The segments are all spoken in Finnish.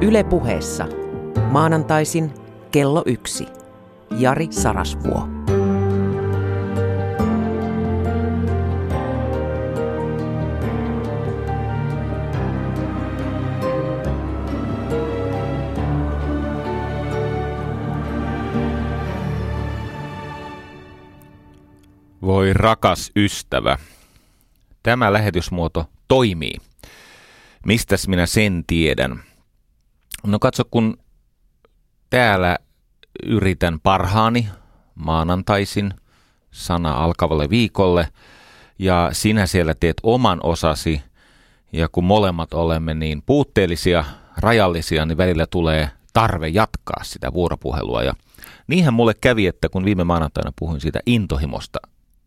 Yle puheessa. Maanantaisin kello yksi. Jari Sarasvuo. Voi rakas ystävä, tämä lähetysmuoto toimii. Mistäs minä sen tiedän? No katso, kun täällä yritän parhaani maanantaisin sana alkavalle viikolle ja sinä siellä teet oman osasi ja kun molemmat olemme niin puutteellisia, rajallisia, niin välillä tulee tarve jatkaa sitä vuoropuhelua ja niinhän mulle kävi, että kun viime maanantaina puhuin siitä intohimosta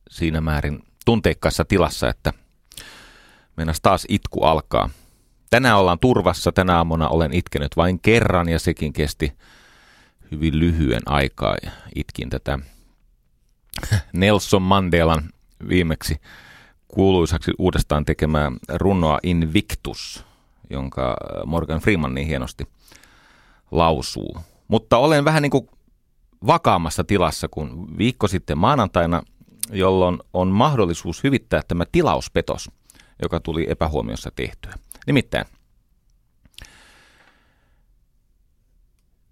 siinä määrin tunteikkaassa tilassa, että mennäs taas itku alkaa. Tänään ollaan turvassa, tänä aamuna olen itkenyt vain kerran ja sekin kesti hyvin lyhyen aikaa. Itkin tätä Nelson Mandelan viimeksi kuuluisaksi uudestaan tekemää runoa Invictus, jonka Morgan Freeman niin hienosti lausuu. Mutta olen vähän niin kuin vakaammassa tilassa kuin viikko sitten maanantaina, jolloin on mahdollisuus hyvittää tämä tilauspetos, joka tuli epähuomiossa tehtyä. Nimittäin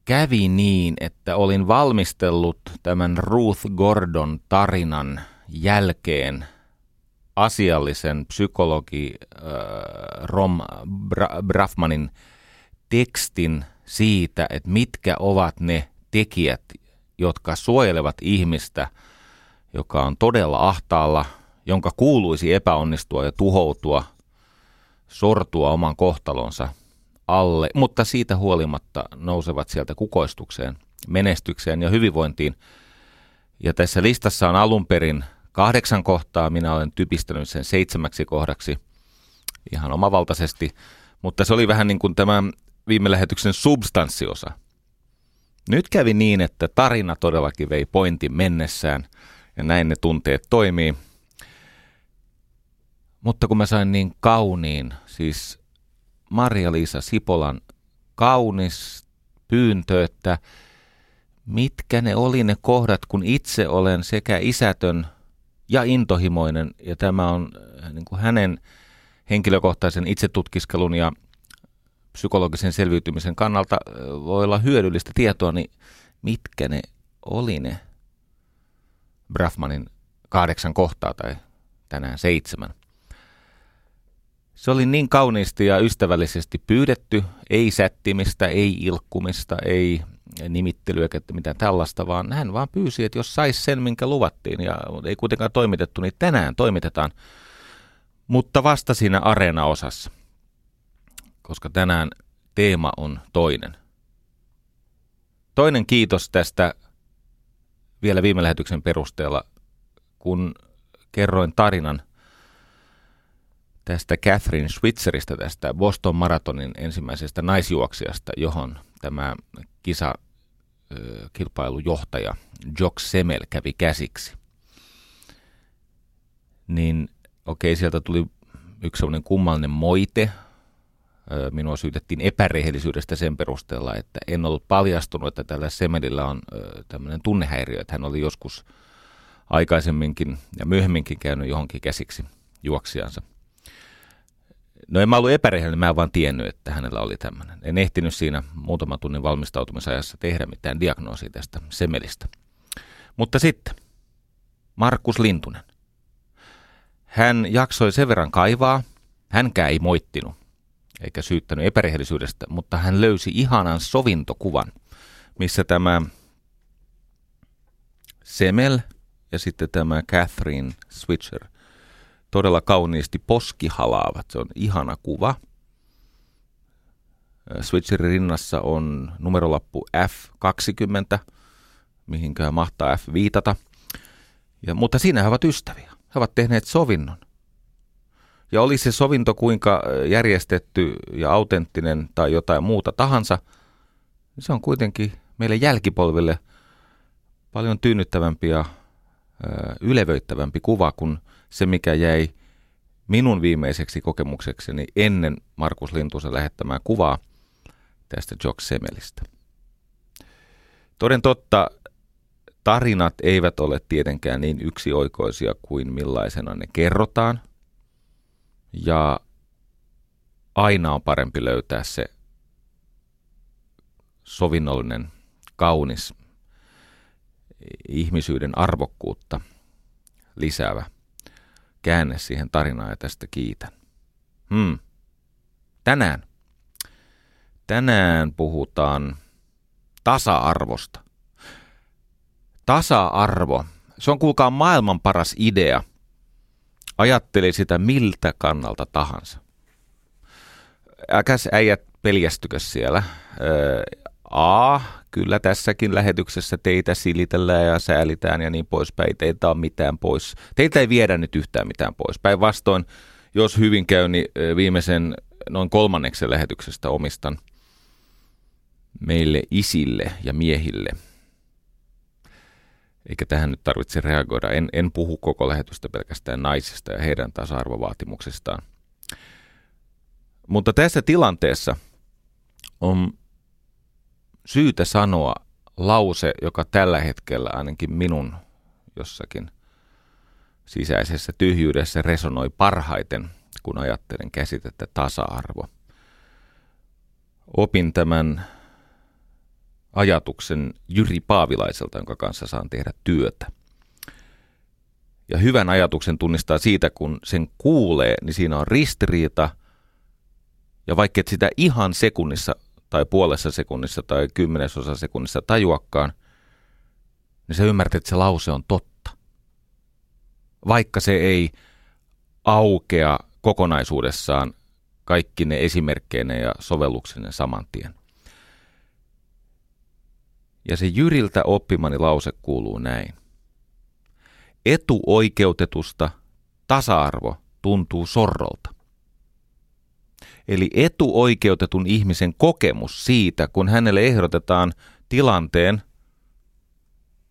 kävi niin, että olin valmistellut tämän Ruth Gordon tarinan jälkeen asiallisen psykologi äh, Rom Bra- tekstin siitä, että mitkä ovat ne tekijät, jotka suojelevat ihmistä, joka on todella ahtaalla, jonka kuuluisi epäonnistua ja tuhoutua – sortua oman kohtalonsa alle, mutta siitä huolimatta nousevat sieltä kukoistukseen, menestykseen ja hyvinvointiin. Ja tässä listassa on alun perin kahdeksan kohtaa, minä olen typistänyt sen seitsemäksi kohdaksi ihan omavaltaisesti, mutta se oli vähän niin kuin tämä viime lähetyksen substanssiosa. Nyt kävi niin, että tarina todellakin vei pointin mennessään ja näin ne tunteet toimii – mutta kun mä sain niin kauniin, siis Maria-Liisa Sipolan kaunis pyyntö, että mitkä ne oli ne kohdat, kun itse olen sekä isätön ja intohimoinen, ja tämä on äh, niin kuin hänen henkilökohtaisen itsetutkiskelun ja psykologisen selviytymisen kannalta äh, voi olla hyödyllistä tietoa, niin mitkä ne oli ne Brafmanin kahdeksan kohtaa tai tänään seitsemän. Se oli niin kauniisti ja ystävällisesti pyydetty, ei sättimistä, ei ilkkumista, ei nimittelyä, mitään tällaista, vaan hän vaan pyysi, että jos sais sen, minkä luvattiin, ja ei kuitenkaan toimitettu, niin tänään toimitetaan, mutta vasta siinä areena-osassa, koska tänään teema on toinen. Toinen kiitos tästä vielä viime lähetyksen perusteella, kun kerroin tarinan tästä Catherine Switzeristä, tästä Boston Maratonin ensimmäisestä naisjuoksijasta, johon tämä kisa kilpailujohtaja Jock Semel kävi käsiksi. Niin okei, okay, sieltä tuli yksi sellainen kummallinen moite. Minua syytettiin epärehellisyydestä sen perusteella, että en ollut paljastunut, että tällä Semelillä on tämmöinen tunnehäiriö, että hän oli joskus aikaisemminkin ja myöhemminkin käynyt johonkin käsiksi juoksijansa – No en mä ollut epärehellinen, mä en vaan tiennyt, että hänellä oli tämmöinen. En ehtinyt siinä muutaman tunnin valmistautumisajassa tehdä mitään diagnoosia tästä semelistä. Mutta sitten, Markus Lintunen. Hän jaksoi sen verran kaivaa, hänkään ei moittinut, eikä syyttänyt epärehellisyydestä, mutta hän löysi ihanan sovintokuvan, missä tämä Semel ja sitten tämä Catherine Switcher – todella kauniisti poskihalaavat. Se on ihana kuva. Switcherin rinnassa on numerolappu F20, mihinkä mahtaa F viitata. Ja, mutta siinä he ovat ystäviä. He ovat tehneet sovinnon. Ja oli se sovinto kuinka järjestetty ja autenttinen tai jotain muuta tahansa, niin se on kuitenkin meille jälkipolville paljon tyynnyttävämpi ja ylevöittävämpi kuva kuin se, mikä jäi minun viimeiseksi kokemuksekseni ennen Markus Lintusen lähettämää kuvaa tästä Jock Semelistä. Toden totta, tarinat eivät ole tietenkään niin yksioikoisia kuin millaisena ne kerrotaan. Ja aina on parempi löytää se sovinnollinen, kaunis, ihmisyyden arvokkuutta lisäävä käänne siihen tarinaan ja tästä kiitän. Hmm. Tänään. Tänään puhutaan tasa-arvosta. Tasa-arvo. Se on kuulkaa maailman paras idea. Ajatteli sitä miltä kannalta tahansa. Äkäs äijät peljästykö siellä. Öö, A, kyllä tässäkin lähetyksessä teitä silitellään ja säälitään ja niin poispäin. Teitä on mitään pois. Teiltä ei viedä nyt yhtään mitään pois. Päinvastoin, jos hyvin käy, niin viimeisen noin kolmanneksen lähetyksestä omistan meille isille ja miehille. Eikä tähän nyt tarvitse reagoida. En, en puhu koko lähetystä pelkästään naisista ja heidän tasa-arvovaatimuksistaan. Mutta tässä tilanteessa on syytä sanoa lause, joka tällä hetkellä ainakin minun jossakin sisäisessä tyhjyydessä resonoi parhaiten, kun ajattelen käsitettä tasa-arvo. Opin tämän ajatuksen Jyri Paavilaiselta, jonka kanssa saan tehdä työtä. Ja hyvän ajatuksen tunnistaa siitä, kun sen kuulee, niin siinä on ristiriita. Ja vaikka et sitä ihan sekunnissa tai puolessa sekunnissa tai kymmenesosa sekunnissa tajuakaan, niin sä ymmärrät, että se lause on totta. Vaikka se ei aukea kokonaisuudessaan kaikki ne esimerkkeinä ja sovelluksenne saman tien. Ja se Jyriltä oppimani lause kuuluu näin. Etuoikeutetusta tasa-arvo tuntuu sorrolta. Eli etuoikeutetun ihmisen kokemus siitä, kun hänelle ehdotetaan tilanteen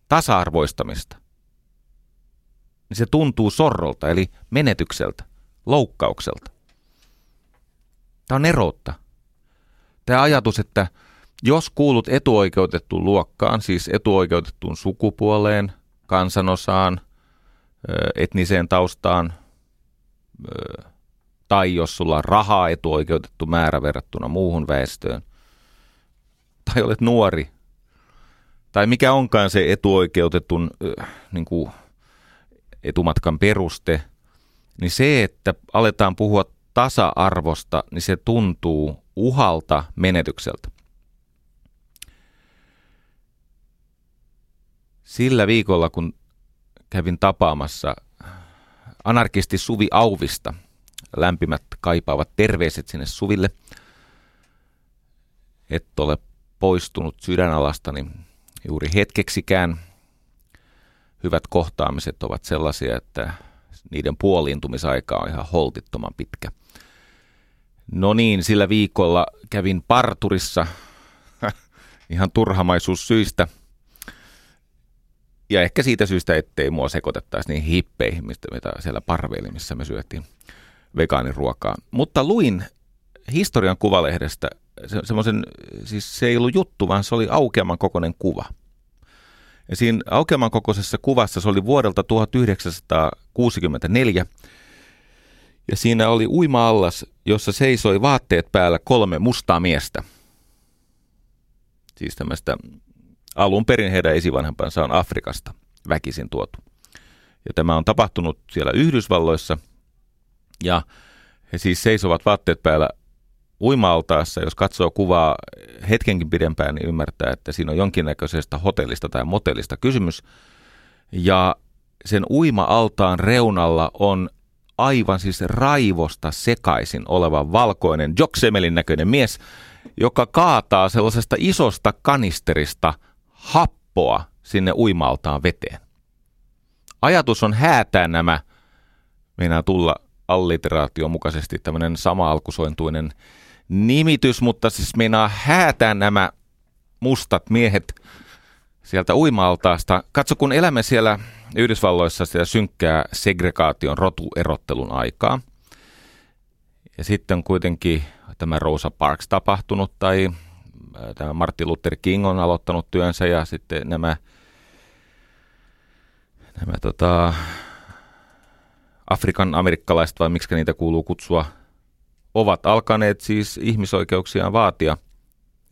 tasa-arvoistamista, niin se tuntuu sorrolta, eli menetykseltä, loukkaukselta. Tämä on eroutta. Tämä ajatus, että jos kuulut etuoikeutettuun luokkaan, siis etuoikeutettuun sukupuoleen, kansanosaan, etniseen taustaan, tai jos sulla on rahaa etuoikeutettu määrä verrattuna muuhun väestöön, tai olet nuori, tai mikä onkaan se etuoikeutetun niin kuin etumatkan peruste, niin se, että aletaan puhua tasa-arvosta, niin se tuntuu uhalta menetykseltä. Sillä viikolla, kun kävin tapaamassa anarkisti Suvi Auvista, lämpimät kaipaavat terveiset sinne Suville, et ole poistunut sydänalastani juuri hetkeksikään. Hyvät kohtaamiset ovat sellaisia, että niiden puoliintumisaika on ihan holtittoman pitkä. No niin, sillä viikolla kävin parturissa ihan turhamaisuussyistä – ja ehkä siitä syystä, ettei mua sekoitettaisi niin hippeihin, mistä mitä siellä parveili, missä me syötiin vegaaniruokaa. Mutta luin historian kuvalehdestä se, semmoisen, siis se ei ollut juttu, vaan se oli aukeaman kokoinen kuva. Ja siinä aukeaman kokoisessa kuvassa se oli vuodelta 1964. Ja siinä oli uima-allas, jossa seisoi vaatteet päällä kolme mustaa miestä. Siis tämmöistä Alun perin heidän esivanhempansa on Afrikasta väkisin tuotu. Ja tämä on tapahtunut siellä Yhdysvalloissa. Ja he siis seisovat vaatteet päällä uima-altaassa. Jos katsoo kuvaa hetkenkin pidempään, niin ymmärtää, että siinä on jonkinnäköisestä hotellista tai motellista kysymys. Ja sen uima-altaan reunalla on aivan siis raivosta sekaisin oleva valkoinen Joksemelin näköinen mies, joka kaataa sellaisesta isosta kanisterista – happoa sinne uimaltaan veteen. Ajatus on häätää nämä, meinaa tulla alliteraation mukaisesti tämmöinen sama-alkusointuinen nimitys, mutta siis meinaa häätää nämä mustat miehet sieltä uimaltaasta. Katso, kun elämme siellä Yhdysvalloissa sitä synkkää segregaation, rotuerottelun aikaa. Ja sitten kuitenkin tämä Rosa Parks tapahtunut tai tämä Martin Luther King on aloittanut työnsä ja sitten nämä, nämä tota, Afrikan amerikkalaiset vai miksi niitä kuuluu kutsua, ovat alkaneet siis ihmisoikeuksiaan vaatia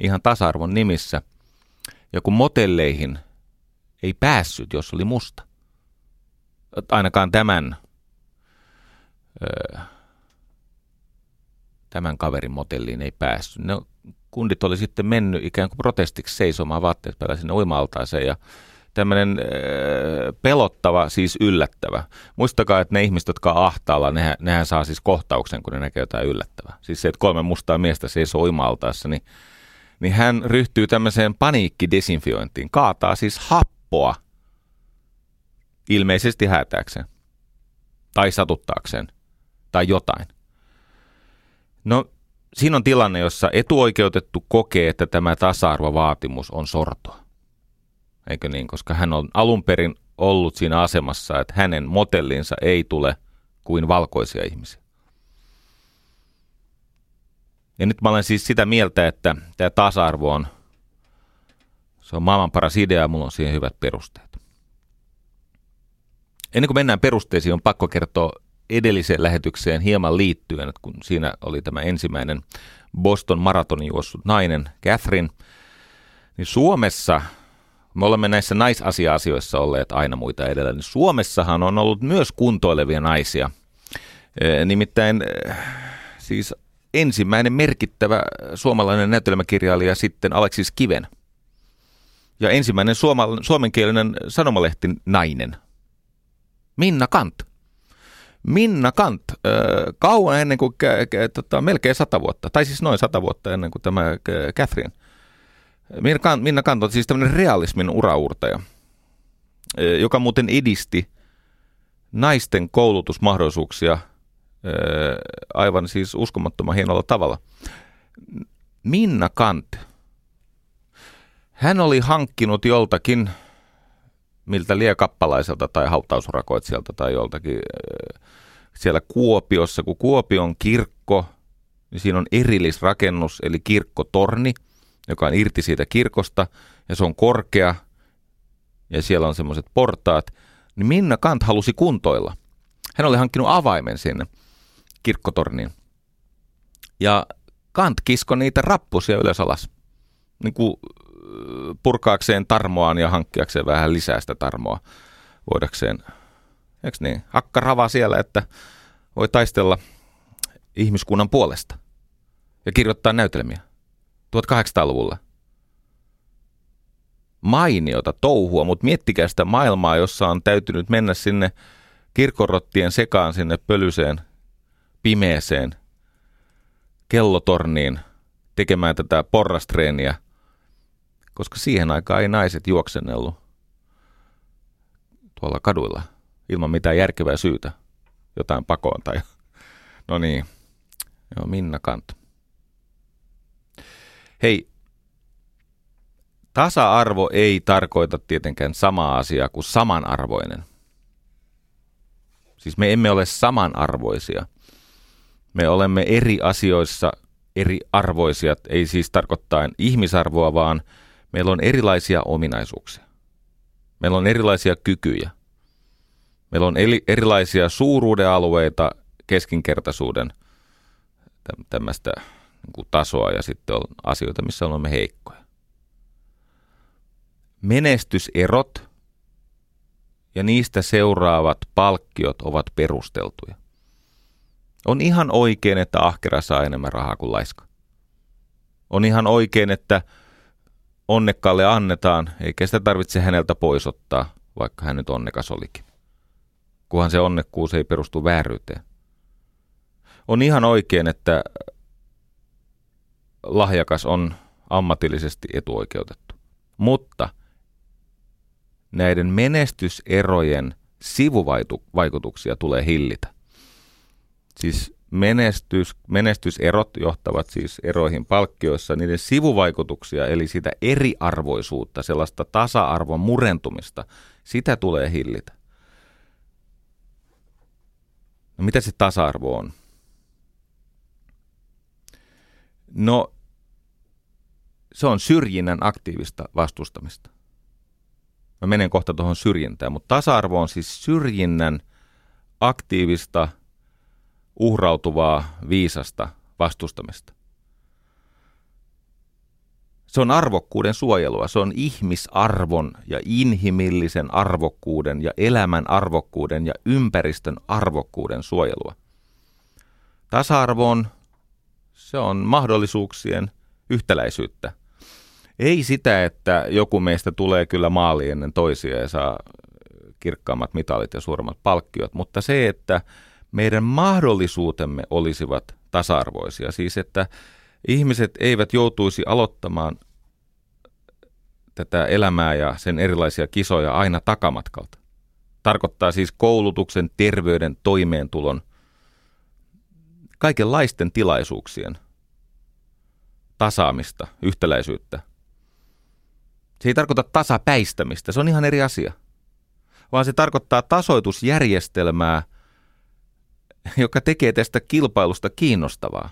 ihan tasa-arvon nimissä. Ja kun motelleihin ei päässyt, jos oli musta, ainakaan tämän, tämän kaverin motelliin ei päässyt. Ne kundit oli sitten mennyt ikään kuin protestiksi seisomaan vaatteet päällä sinne uima-altaaseen ja tämmöinen äh, pelottava, siis yllättävä. Muistakaa, että ne ihmiset, jotka on ahtaalla, nehän, nehän saa siis kohtauksen, kun ne näkee jotain yllättävää. Siis se, että kolme mustaa miestä seisoo uima-altaassa, niin, niin hän ryhtyy tämmöiseen paniikkidesinfiointiin. Kaataa siis happoa ilmeisesti häätääkseen tai satuttaakseen tai jotain. No siinä on tilanne, jossa etuoikeutettu kokee, että tämä tasa-arvovaatimus on sortoa. Eikö niin? Koska hän on alun perin ollut siinä asemassa, että hänen motellinsa ei tule kuin valkoisia ihmisiä. Ja nyt mä olen siis sitä mieltä, että tämä tasa-arvo on, se on maailman paras idea ja mulla on siihen hyvät perusteet. Ennen kuin mennään perusteisiin, on pakko kertoa edelliseen lähetykseen hieman liittyen, että kun siinä oli tämä ensimmäinen Boston maratonin juossut nainen, Catherine, niin Suomessa, me olemme näissä naisasia-asioissa olleet aina muita edellä, niin Suomessahan on ollut myös kuntoilevia naisia. E, nimittäin e, siis ensimmäinen merkittävä suomalainen näytelmäkirjailija sitten Aleksis Kiven. Ja ensimmäinen suoma, suomenkielinen sanomalehti nainen, Minna Kant. Minna Kant, äh, kauan ennen kuin, tota, melkein sata vuotta, tai siis noin sata vuotta ennen kuin tämä Catherine. Minna Kant, Minna Kant on siis tämmöinen realismin uraurtaja, joka muuten edisti naisten koulutusmahdollisuuksia aivan siis uskomattoman hienolla tavalla. Minna Kant, hän oli hankkinut joltakin, miltä liekappalaiselta tai hautausurakoitsijalta tai joltakin siellä Kuopiossa, kun Kuopion kirkko, niin siinä on erillisrakennus, eli kirkkotorni, joka on irti siitä kirkosta, ja se on korkea, ja siellä on semmoiset portaat, niin Minna Kant halusi kuntoilla. Hän oli hankkinut avaimen sinne kirkkotorniin. Ja Kant kisko niitä rappusia ylös alas, niin kuin purkaakseen tarmoaan ja hankkiakseen vähän lisää sitä tarmoa, voidakseen Eikö niin? Akka rava siellä, että voi taistella ihmiskunnan puolesta ja kirjoittaa näytelmiä 1800-luvulla. Mainiota touhua, mutta miettikää sitä maailmaa, jossa on täytynyt mennä sinne kirkorottien sekaan sinne pölyseen, pimeeseen, kellotorniin tekemään tätä porrastreeniä, koska siihen aikaan ei naiset juoksennellut tuolla kaduilla – ilman mitään järkevää syytä jotain pakoon tai... No niin, joo, Minna Kant. Hei, tasa-arvo ei tarkoita tietenkään samaa asiaa kuin samanarvoinen. Siis me emme ole samanarvoisia. Me olemme eri asioissa eri arvoisia, ei siis tarkoittaa ihmisarvoa, vaan meillä on erilaisia ominaisuuksia. Meillä on erilaisia kykyjä. Meillä on erilaisia suuruuden alueita, keskinkertaisuuden tämmöistä niin tasoa ja sitten on asioita, missä olemme heikkoja. Menestyserot ja niistä seuraavat palkkiot ovat perusteltuja. On ihan oikein, että ahkera saa enemmän rahaa kuin laiska. On ihan oikein, että onnekkaalle annetaan, eikä sitä tarvitse häneltä poisottaa, vaikka hän nyt onnekas olikin kunhan se onnekkuus ei perustu vääryyteen. On ihan oikein, että lahjakas on ammatillisesti etuoikeutettu. Mutta näiden menestyserojen sivuvaikutuksia tulee hillitä. Siis menestys, menestyserot johtavat siis eroihin palkkioissa, niiden sivuvaikutuksia, eli sitä eriarvoisuutta, sellaista tasa-arvon murentumista, sitä tulee hillitä. No mitä se tasa-arvo on? No se on syrjinnän aktiivista vastustamista. Mä menen kohta tuohon syrjintään, mutta tasa-arvo on siis syrjinnän aktiivista, uhrautuvaa, viisasta vastustamista. Se on arvokkuuden suojelua, se on ihmisarvon ja inhimillisen arvokkuuden ja elämän arvokkuuden ja ympäristön arvokkuuden suojelua. Tasa-arvo on, se on mahdollisuuksien yhtäläisyyttä. Ei sitä, että joku meistä tulee kyllä maaliin ennen toisia ja saa kirkkaammat mitalit ja suuremmat palkkiot, mutta se, että meidän mahdollisuutemme olisivat tasa-arvoisia, siis että ihmiset eivät joutuisi aloittamaan tätä elämää ja sen erilaisia kisoja aina takamatkalta. Tarkoittaa siis koulutuksen, terveyden, toimeentulon, kaikenlaisten tilaisuuksien tasaamista, yhtäläisyyttä. Se ei tarkoita tasapäistämistä, se on ihan eri asia. Vaan se tarkoittaa tasoitusjärjestelmää, joka tekee tästä kilpailusta kiinnostavaa.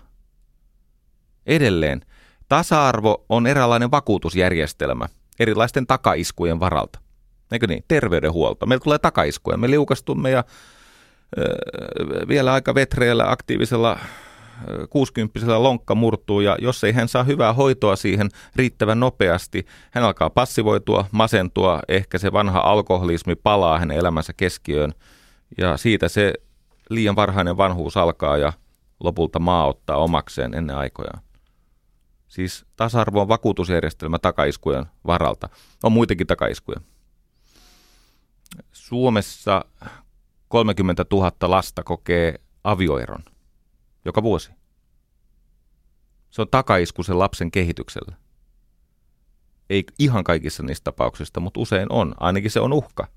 Edelleen, tasa-arvo on eräänlainen vakuutusjärjestelmä erilaisten takaiskujen varalta. Eikö niin? Terveydenhuolto. Meillä tulee takaiskuja. Me liukastumme ja ö, vielä aika vetreellä aktiivisella 60 lonkka murtuu ja jos ei hän saa hyvää hoitoa siihen riittävän nopeasti, hän alkaa passivoitua, masentua, ehkä se vanha alkoholismi palaa hänen elämänsä keskiöön ja siitä se liian varhainen vanhuus alkaa ja lopulta maa ottaa omakseen ennen aikojaan. Siis tasa-arvo on vakuutusjärjestelmä takaiskujen varalta. On muitakin takaiskuja. Suomessa 30 000 lasta kokee avioeron joka vuosi. Se on takaisku sen lapsen kehityksellä. Ei ihan kaikissa niistä tapauksista, mutta usein on. Ainakin se on uhka.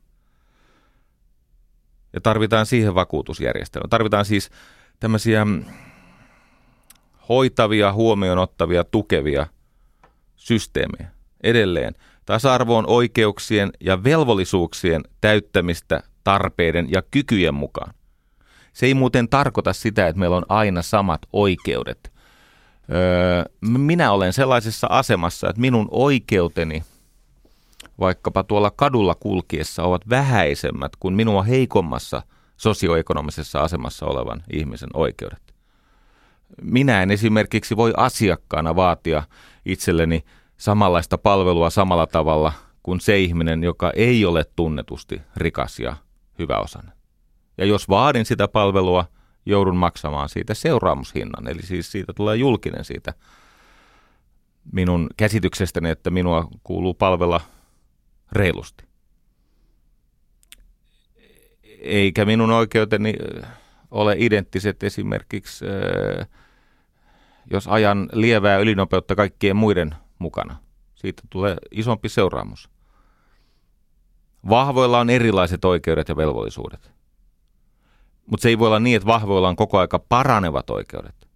Ja tarvitaan siihen vakuutusjärjestelmä. Tarvitaan siis tämmöisiä hoitavia, huomioon ottavia, tukevia systeemejä. Edelleen, tasa-arvo on oikeuksien ja velvollisuuksien täyttämistä tarpeiden ja kykyjen mukaan. Se ei muuten tarkoita sitä, että meillä on aina samat oikeudet. Öö, minä olen sellaisessa asemassa, että minun oikeuteni vaikkapa tuolla kadulla kulkiessa ovat vähäisemmät kuin minua heikommassa sosioekonomisessa asemassa olevan ihmisen oikeudet. Minä en esimerkiksi voi asiakkaana vaatia itselleni samanlaista palvelua samalla tavalla kuin se ihminen, joka ei ole tunnetusti rikas ja hyväosainen. Ja jos vaadin sitä palvelua, joudun maksamaan siitä seuraamushinnan. Eli siis siitä tulee julkinen siitä minun käsityksestäni, että minua kuuluu palvella reilusti. Eikä minun oikeuteni ole identtiset esimerkiksi, jos ajan lievää ylinopeutta kaikkien muiden mukana. Siitä tulee isompi seuraamus. Vahvoilla on erilaiset oikeudet ja velvollisuudet. Mutta se ei voi olla niin, että vahvoilla on koko aika paranevat oikeudet,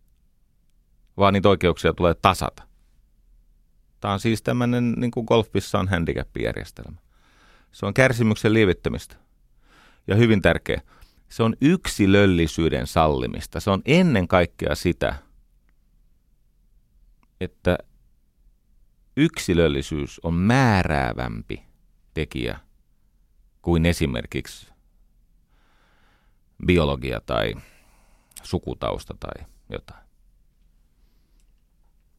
vaan niitä oikeuksia tulee tasata. Tämä on siis tämmöinen, niin kuin golfissa on handicap-järjestelmä. Se on kärsimyksen lievittämistä. Ja hyvin tärkeä, se on yksilöllisyyden sallimista. Se on ennen kaikkea sitä, että yksilöllisyys on määräävämpi tekijä kuin esimerkiksi biologia tai sukutausta tai jotain.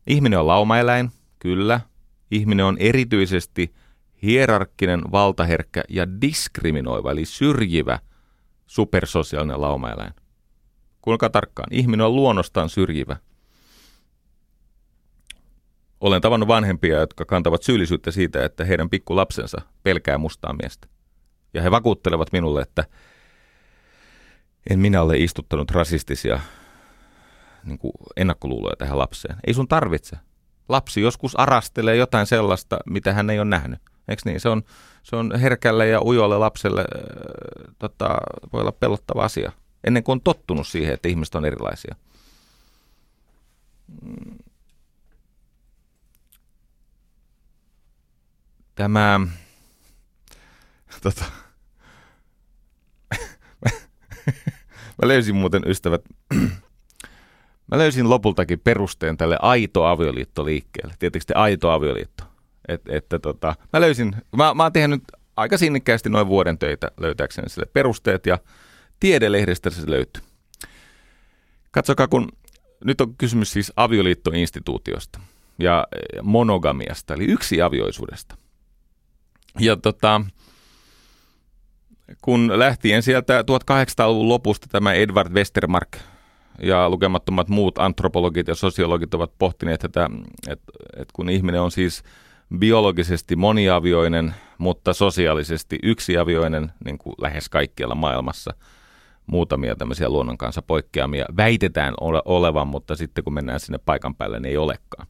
Ihminen on laumaeläin, kyllä. Ihminen on erityisesti hierarkkinen, valtaherkkä ja diskriminoiva, eli syrjivä supersosiaalinen laumaeläin. Kuinka tarkkaan? Ihminen on luonnostaan syrjivä. Olen tavannut vanhempia, jotka kantavat syyllisyyttä siitä, että heidän pikkulapsensa pelkää mustaa miestä. Ja he vakuuttelevat minulle, että en minä ole istuttanut rasistisia niin kuin ennakkoluuloja tähän lapseen. Ei sun tarvitse. Lapsi joskus arastelee jotain sellaista, mitä hän ei ole nähnyt. Eikö niin? Se on, se on herkälle ja ujolle lapselle äh, tota, voi olla pelottava asia. Ennen kuin on tottunut siihen, että ihmiset on erilaisia. Tämä tota, Mä löysin muuten ystävät, Mä löysin lopultakin perusteen tälle aito avioliitto liikkeelle. Tietysti aito avioliitto. Et, että tota, mä löysin, mä, mä oon tehnyt aika sinnikkäästi noin vuoden töitä löytääkseni sille perusteet ja tiedelehdestä se löytyy. Katsokaa, kun nyt on kysymys siis avioliittoinstituutiosta ja monogamiasta, eli yksi avioisuudesta. Ja tota, kun lähtien sieltä 1800-luvun lopusta tämä Edward Westermark ja lukemattomat muut antropologit ja sosiologit ovat pohtineet että, että, että kun ihminen on siis biologisesti moniavioinen, mutta sosiaalisesti yksiavioinen, niin kuin lähes kaikkialla maailmassa, muutamia tämmöisiä luonnon kanssa poikkeamia väitetään ole, olevan, mutta sitten kun mennään sinne paikan päälle, niin ei olekaan.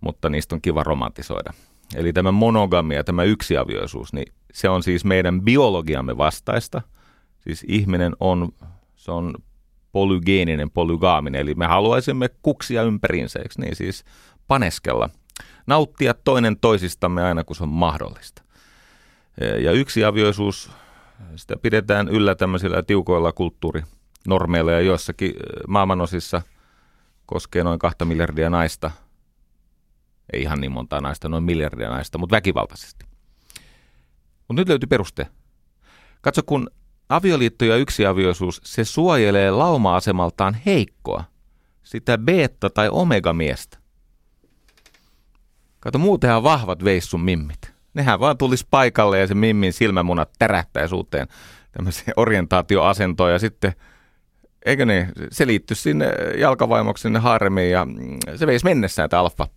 Mutta niistä on kiva romantisoida. Eli tämä monogamia, tämä yksiavioisuus, niin se on siis meidän biologiamme vastaista. Siis ihminen on, se on polygeeninen, polygaaminen, eli me haluaisimme kuksia ympäriinsä, niin siis paneskella, nauttia toinen toisistamme aina kun se on mahdollista. Ja yksi avioisuus, sitä pidetään yllä tämmöisillä tiukoilla kulttuurinormeilla ja joissakin maailmanosissa koskee noin kahta miljardia naista. Ei ihan niin monta naista, noin miljardia naista, mutta väkivaltaisesti. Mutta nyt löytyy peruste. Katso, kun avioliitto ja yksiavioisuus, se suojelee lauma-asemaltaan heikkoa, sitä beta- tai omega-miestä. Kato, muutenhan vahvat veis sun mimmit. Nehän vaan tulisi paikalle ja se mimmin silmämunat tärähtäisi uuteen tämmöiseen orientaatioasentoon ja sitten, eikö niin, se liittyy sinne jalkavaimoksi sinne haaremiin ja se veisi mennessään tämä alfa,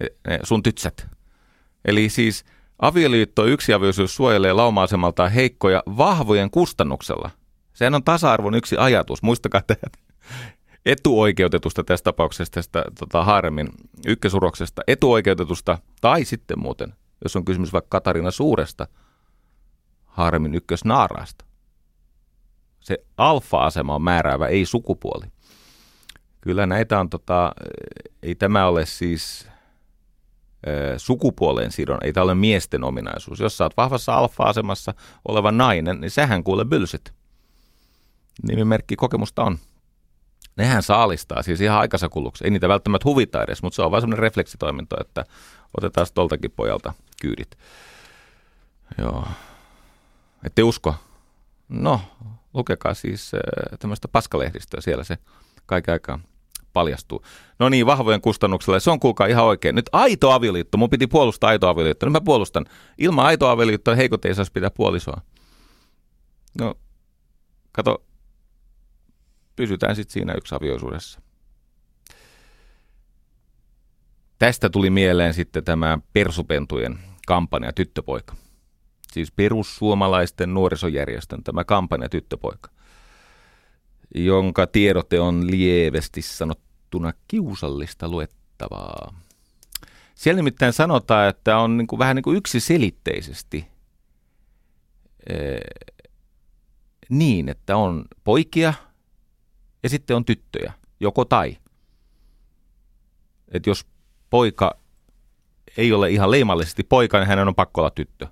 ne, ne sun tytsät. Eli siis Avioliitto yksiavioisuus suojelee lauma-asemaltaan heikkoja vahvojen kustannuksella. Sehän on tasa-arvon yksi ajatus. Muistakaa tämä etuoikeutetusta tässä tapauksessa tästä tota, Haaremin ykkösuroksesta, etuoikeutetusta tai sitten muuten, jos on kysymys vaikka Katarina Suuresta, Haaremin ykkösnaaraasta. Se alfa-asema on määräävä, ei sukupuoli. Kyllä näitä on, tota, ei tämä ole siis sukupuoleen sidon, ei tämä ole miesten ominaisuus. Jos sä oot vahvassa alfa-asemassa oleva nainen, niin sähän kuule bylsyt. Nimimerkki kokemusta on. Nehän saalistaa siis ihan aikansa kuluksi. Ei niitä välttämättä huvita edes, mutta se on vaan semmoinen refleksitoiminto, että otetaan toltakin pojalta kyydit. Joo. Ette usko? No, lukekaa siis tämmöistä paskalehdistöä, siellä se kaiken aikaa paljastuu. No niin, vahvojen kustannuksella. Se on kuulkaa ihan oikein. Nyt aito avioliitto. Mun piti puolustaa aito avioliitto. Nyt mä puolustan. Ilman aito avioliittoa heikot ei saisi pitää puolisoa. No, kato, pysytään sitten siinä yksi avioisuudessa. Tästä tuli mieleen sitten tämä persupentujen kampanja Tyttöpoika. Siis perussuomalaisten nuorisojärjestön tämä kampanja Tyttöpoika jonka tiedote on lievästi sanottuna kiusallista luettavaa. Siellä nimittäin sanotaan, että on niin kuin, vähän niin kuin yksiselitteisesti ee, niin, että on poikia ja sitten on tyttöjä, joko tai. Että jos poika ei ole ihan leimallisesti poika, niin hänen on pakko olla tyttö.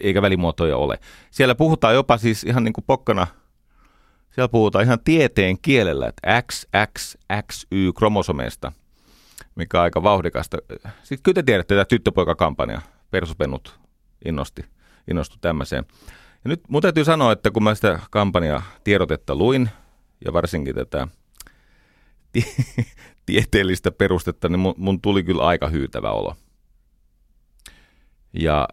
Eikä välimuotoja ole. Siellä puhutaan jopa siis ihan niin kuin pokkana – siellä puhutaan ihan tieteen kielellä, että XXXY-kromosomeista, mikä on aika vauhdikasta. Sitten kyllä te tiedätte tätä tyttöpoikakampanja, persupennut innosti, innostu tämmöiseen. Ja nyt mun täytyy sanoa, että kun mä sitä kampanjaa tiedotetta luin, ja varsinkin tätä tieteellistä perustetta, niin mun, mun tuli kyllä aika hyytävä olo. Ja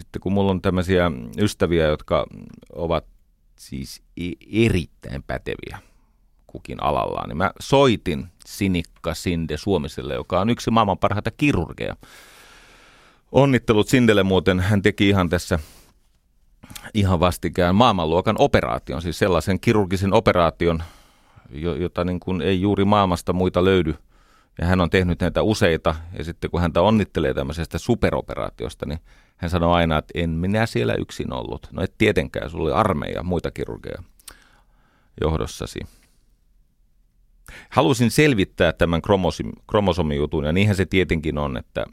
sitten kun mulla on tämmöisiä ystäviä, jotka ovat siis e- erittäin päteviä kukin alallaan, niin mä soitin Sinikka Sinde Suomiselle, joka on yksi maailman parhaita kirurgeja. Onnittelut Sindelle muuten, hän teki ihan tässä ihan vastikään maailmanluokan operaation, siis sellaisen kirurgisen operaation, jota niin kuin ei juuri maailmasta muita löydy. Ja hän on tehnyt näitä useita, ja sitten kun häntä onnittelee tämmöisestä superoperaatiosta, niin hän sanoi aina, että en minä siellä yksin ollut. No et tietenkään, sulla oli armeija, muita kirurgeja johdossasi. Halusin selvittää tämän kromosomijutun, ja niinhän se tietenkin on, että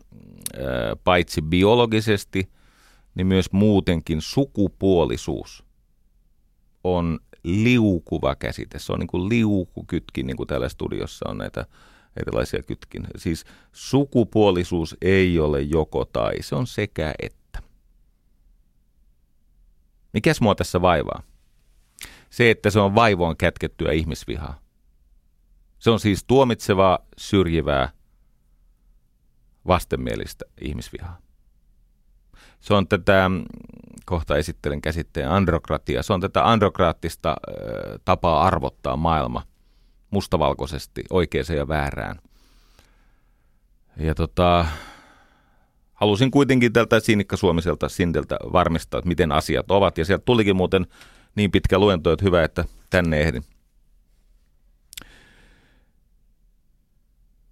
paitsi biologisesti, niin myös muutenkin sukupuolisuus on liukuva käsite. Se on niin kuin liukukytkin, niin kuin täällä studiossa on näitä erilaisia kytkin. Siis sukupuolisuus ei ole joko tai, se on sekä että. Mikäs mua tässä vaivaa? Se, että se on vaivoon kätkettyä ihmisvihaa. Se on siis tuomitsevaa, syrjivää, vastenmielistä ihmisvihaa. Se on tätä, kohta esittelen käsitteen androkratia, se on tätä androkraattista äh, tapaa arvottaa maailma mustavalkoisesti, oikeaan ja väärään. Ja tota, halusin kuitenkin tältä Sinikka Suomiselta Sindeltä varmistaa, että miten asiat ovat. Ja sieltä tulikin muuten niin pitkä luento, että hyvä, että tänne ehdin.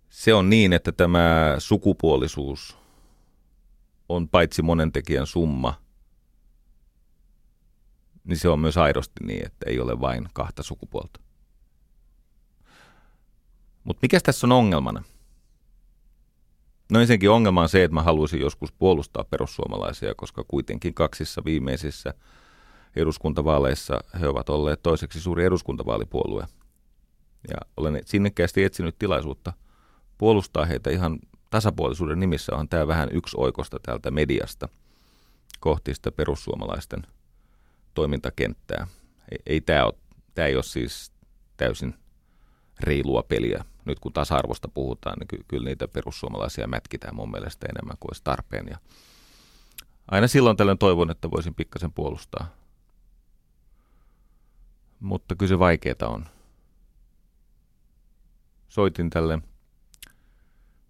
Se on niin, että tämä sukupuolisuus on paitsi monen tekijän summa, niin se on myös aidosti niin, että ei ole vain kahta sukupuolta. Mutta mikä tässä on ongelmana? No ensinnäkin ongelma on se, että mä haluaisin joskus puolustaa perussuomalaisia, koska kuitenkin kaksissa viimeisissä eduskuntavaaleissa he ovat olleet toiseksi suuri eduskuntavaalipuolue. Ja olen sinnekkäästi etsinyt tilaisuutta puolustaa heitä ihan tasapuolisuuden nimissä. On tämä vähän yksi oikosta täältä mediasta kohti sitä perussuomalaisten toimintakenttää. Ei, ei tämä, ole, tämä ei ole siis täysin reilua peliä. Nyt kun tasa-arvosta puhutaan, niin ky- kyllä niitä perussuomalaisia mätkitään mun mielestä enemmän kuin olisi tarpeen. Ja aina silloin tällöin toivon, että voisin pikkasen puolustaa. Mutta kyllä se vaikeaa on. Soitin tälle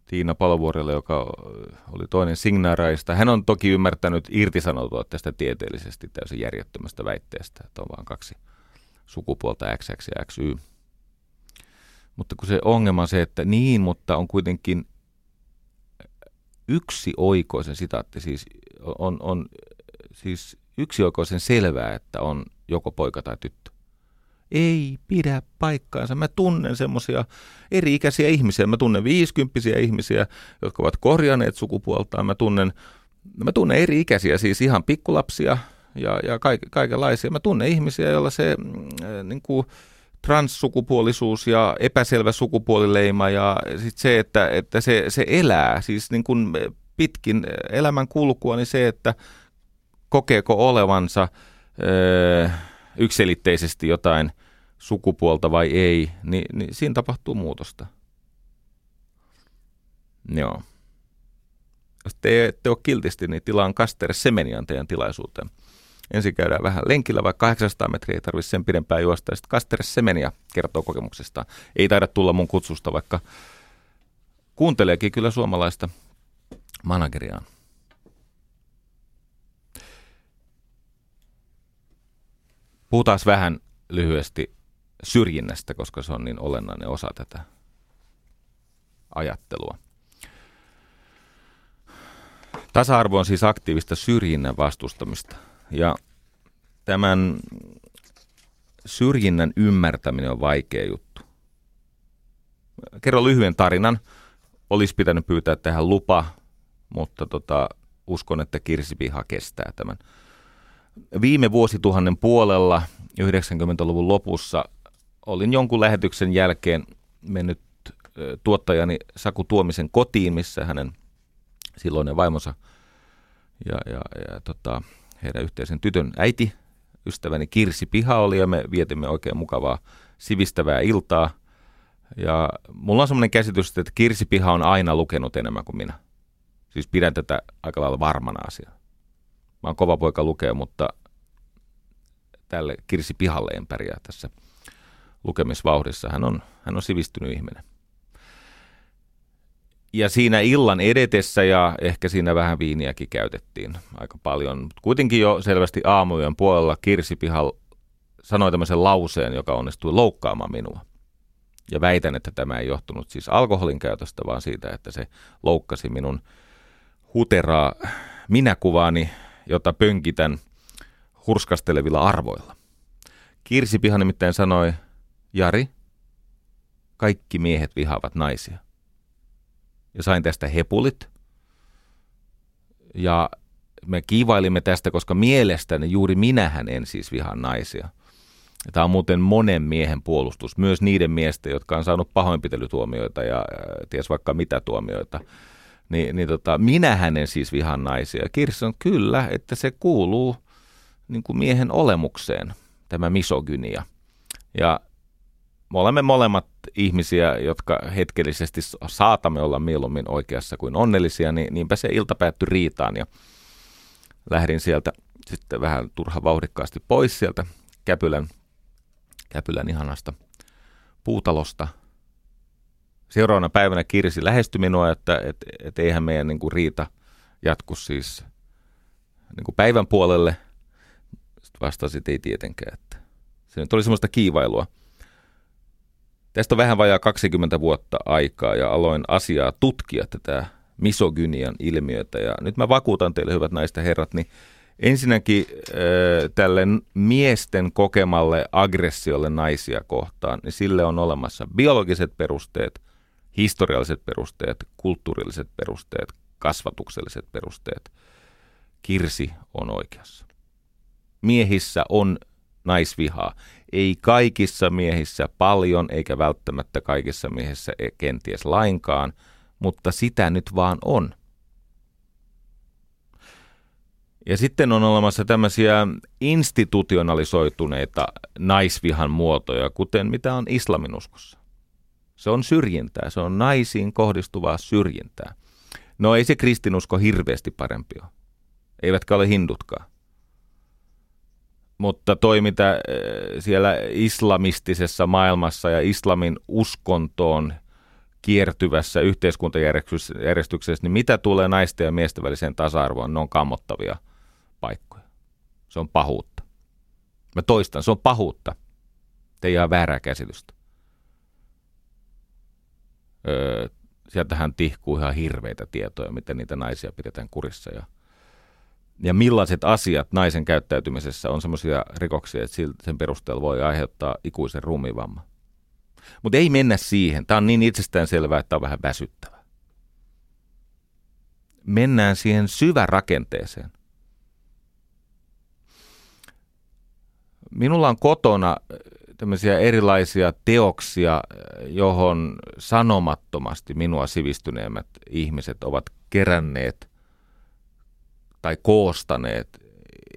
Tiina Palovuorelle, joka oli toinen signaaraista. Hän on toki ymmärtänyt irtisanoutua tästä tieteellisesti täysin järjettömästä väitteestä, että on vain kaksi sukupuolta XX ja XY. Mutta kun se ongelma on se, että niin, mutta on kuitenkin yksi oikoisen sitaatti, siis on, on siis yksi oikoisen selvää, että on joko poika tai tyttö. Ei pidä paikkaansa. Mä tunnen semmoisia eri-ikäisiä ihmisiä. Mä tunnen viisikymppisiä ihmisiä, jotka ovat korjanneet sukupuoltaan. Mä tunnen, mä tunnen eri-ikäisiä, siis ihan pikkulapsia ja, ja kaik, kaikenlaisia. Mä tunnen ihmisiä, joilla se äh, niin kuin, transsukupuolisuus ja epäselvä sukupuolileima ja sit se, että, että se, se elää, siis niin kuin pitkin elämän kulkua, niin se, että kokeeko olevansa öö, yksilitteisesti jotain sukupuolta vai ei, niin, niin siinä tapahtuu muutosta. Joo. Jos te ette ole kiltisti, niin tilaan Kaster Semenian teidän tilaisuuteen. Ensin käydään vähän lenkillä, vaikka 800 metriä ei tarvitse sen pidempään juosta. Sitten Kaster Semenia kertoo kokemuksestaan. Ei taida tulla mun kutsusta, vaikka kuunteleekin kyllä suomalaista manageriaan. Puhutaan vähän lyhyesti syrjinnästä, koska se on niin olennainen osa tätä ajattelua. Tasa-arvo on siis aktiivista syrjinnän vastustamista – ja tämän syrjinnän ymmärtäminen on vaikea juttu. Kerro lyhyen tarinan. Olisi pitänyt pyytää tähän lupa, mutta tota, uskon, että Kirsipiha kestää tämän. Viime vuosituhannen puolella, 90-luvun lopussa, olin jonkun lähetyksen jälkeen mennyt tuottajani Saku Tuomisen kotiin, missä hänen silloinen vaimonsa ja, ja, ja tota, heidän yhteisen tytön äiti, ystäväni Kirsi Piha oli ja me vietimme oikein mukavaa sivistävää iltaa. Ja mulla on semmoinen käsitys, että Kirsi Piha on aina lukenut enemmän kuin minä. Siis pidän tätä aika lailla varmana asiaa. Mä oon kova poika lukea, mutta tälle Kirsi Pihalle en pärjää tässä lukemisvauhdissa. Hän on, hän on sivistynyt ihminen ja siinä illan edetessä ja ehkä siinä vähän viiniäkin käytettiin aika paljon. Kuitenkin jo selvästi aamujen puolella Kirsi Pihal sanoi tämmöisen lauseen, joka onnistui loukkaamaan minua. Ja väitän, että tämä ei johtunut siis alkoholin käytöstä, vaan siitä, että se loukkasi minun huteraa minäkuvaani, jota pönkitän hurskastelevilla arvoilla. Kirsi Piha nimittäin sanoi, Jari, kaikki miehet vihaavat naisia ja sain tästä hepulit. Ja me kiivailimme tästä, koska mielestäni juuri minähän en siis vihaa naisia. Tämä on muuten monen miehen puolustus, myös niiden miesten, jotka on saanut pahoinpitelytuomioita ja ties vaikka mitä tuomioita. Ni, niin tota, minä hänen siis vihan naisia. Kirsi on kyllä, että se kuuluu niin kuin miehen olemukseen, tämä misogynia. Ja me olemme molemmat ihmisiä, jotka hetkellisesti saatamme olla mieluummin oikeassa kuin onnellisia, niin niinpä se ilta päättyi riitaan ja lähdin sieltä sitten vähän turha vauhdikkaasti pois sieltä Käpylän, Käpylän ihanasta puutalosta. Seuraavana päivänä Kirsi lähestyi minua, että et, et eihän meidän niin kuin riita jatku siis niin kuin päivän puolelle. Sitten vastasin, että ei tietenkään. Että se nyt oli semmoista kiivailua. Tästä on vähän vajaa 20 vuotta aikaa ja aloin asiaa tutkia tätä misogynian ilmiötä. Ja nyt mä vakuutan teille, hyvät naista herrat, niin ensinnäkin äh, tälle miesten kokemalle aggressiolle naisia kohtaan, niin sille on olemassa biologiset perusteet, historialliset perusteet, kulttuurilliset perusteet, kasvatukselliset perusteet. Kirsi on oikeassa. Miehissä on naisvihaa. Ei kaikissa miehissä paljon, eikä välttämättä kaikissa miehissä e- kenties lainkaan, mutta sitä nyt vaan on. Ja sitten on olemassa tämmöisiä institutionalisoituneita naisvihan muotoja, kuten mitä on islaminuskossa. Se on syrjintää, se on naisiin kohdistuvaa syrjintää. No ei se kristinusko hirveästi parempi ole. Eivätkä ole hindutkaan mutta toi, mitä äh, siellä islamistisessa maailmassa ja islamin uskontoon kiertyvässä yhteiskuntajärjestyksessä, niin mitä tulee naisten ja miesten väliseen tasa-arvoon, ne on kammottavia paikkoja. Se on pahuutta. Mä toistan, se on pahuutta. Te ihan väärää käsitystä. Öö, sieltähän tihkuu ihan hirveitä tietoja, miten niitä naisia pidetään kurissa ja – ja millaiset asiat naisen käyttäytymisessä on sellaisia rikoksia, että sen perusteella voi aiheuttaa ikuisen rumivamman. Mutta ei mennä siihen. Tämä on niin itsestään selvää, että tämä on vähän väsyttävä. Mennään siihen syvärakenteeseen. Minulla on kotona äh, tämmöisiä erilaisia teoksia, äh, johon sanomattomasti minua sivistyneemmät ihmiset ovat keränneet tai koostaneet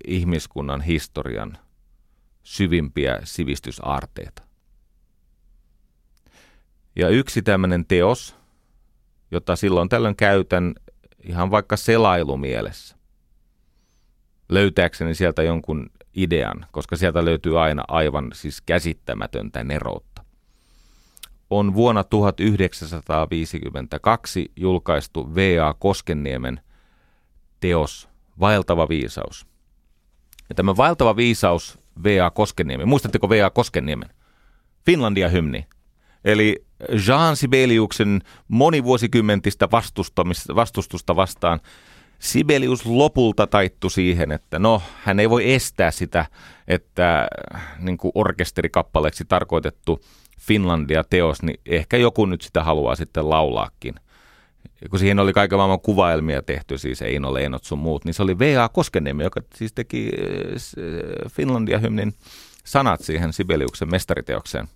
ihmiskunnan historian syvimpiä sivistysaarteita. Ja yksi tämmöinen teos, jota silloin tällöin käytän ihan vaikka selailumielessä, löytääkseni sieltä jonkun idean, koska sieltä löytyy aina aivan siis käsittämätöntä neroutta. On vuonna 1952 julkaistu V.A. Koskenniemen teos Vaeltava viisaus. Ja tämä vaeltava viisaus V.A. Koskenniemen, muistatteko V.A. Koskenniemen? Finlandia-hymni. Eli Jean Sibeliuksen monivuosikymmentistä vastustusta vastaan Sibelius lopulta taittu siihen, että no, hän ei voi estää sitä, että niin kuin orkesterikappaleeksi tarkoitettu Finlandia-teos, niin ehkä joku nyt sitä haluaa sitten laulaakin – kun siihen oli kaiken maailman kuvaelmia tehty, siis Eino Leenot sun muut, niin se oli V.A. Koskeniemi, joka siis teki äh, Finlandia-hymnin sanat siihen Sibeliuksen mestariteokseen.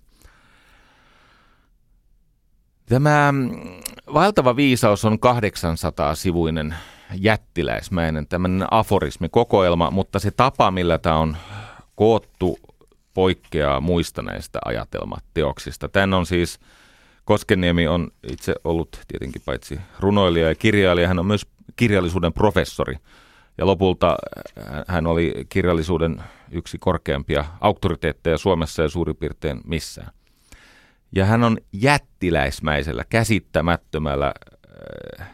Tämä mm, valtava viisaus on 800-sivuinen jättiläismäinen tämmöinen aforismikokoelma, mutta se tapa, millä tämä on koottu, poikkeaa muista näistä ajatelmateoksista. Tän on siis Koskeniemi on itse ollut tietenkin paitsi runoilija ja kirjailija, hän on myös kirjallisuuden professori. Ja lopulta hän oli kirjallisuuden yksi korkeampia auktoriteetteja Suomessa ja suurin piirtein missään. Ja hän on jättiläismäisellä, käsittämättömällä äh,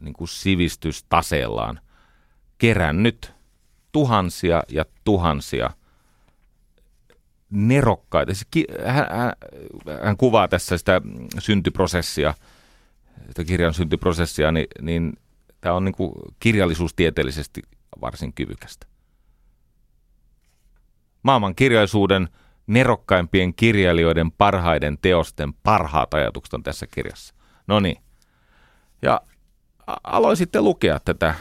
niin kuin sivistystaseellaan kerännyt tuhansia ja tuhansia nerokkaita. Hän, hän, kuvaa tässä sitä syntyprosessia, sitä kirjan syntyprosessia, niin, niin tämä on niin kuin kirjallisuustieteellisesti varsin kyvykästä. Maailman kirjallisuuden nerokkaimpien kirjailijoiden parhaiden teosten parhaat ajatukset on tässä kirjassa. No niin. Ja aloin sitten lukea tätä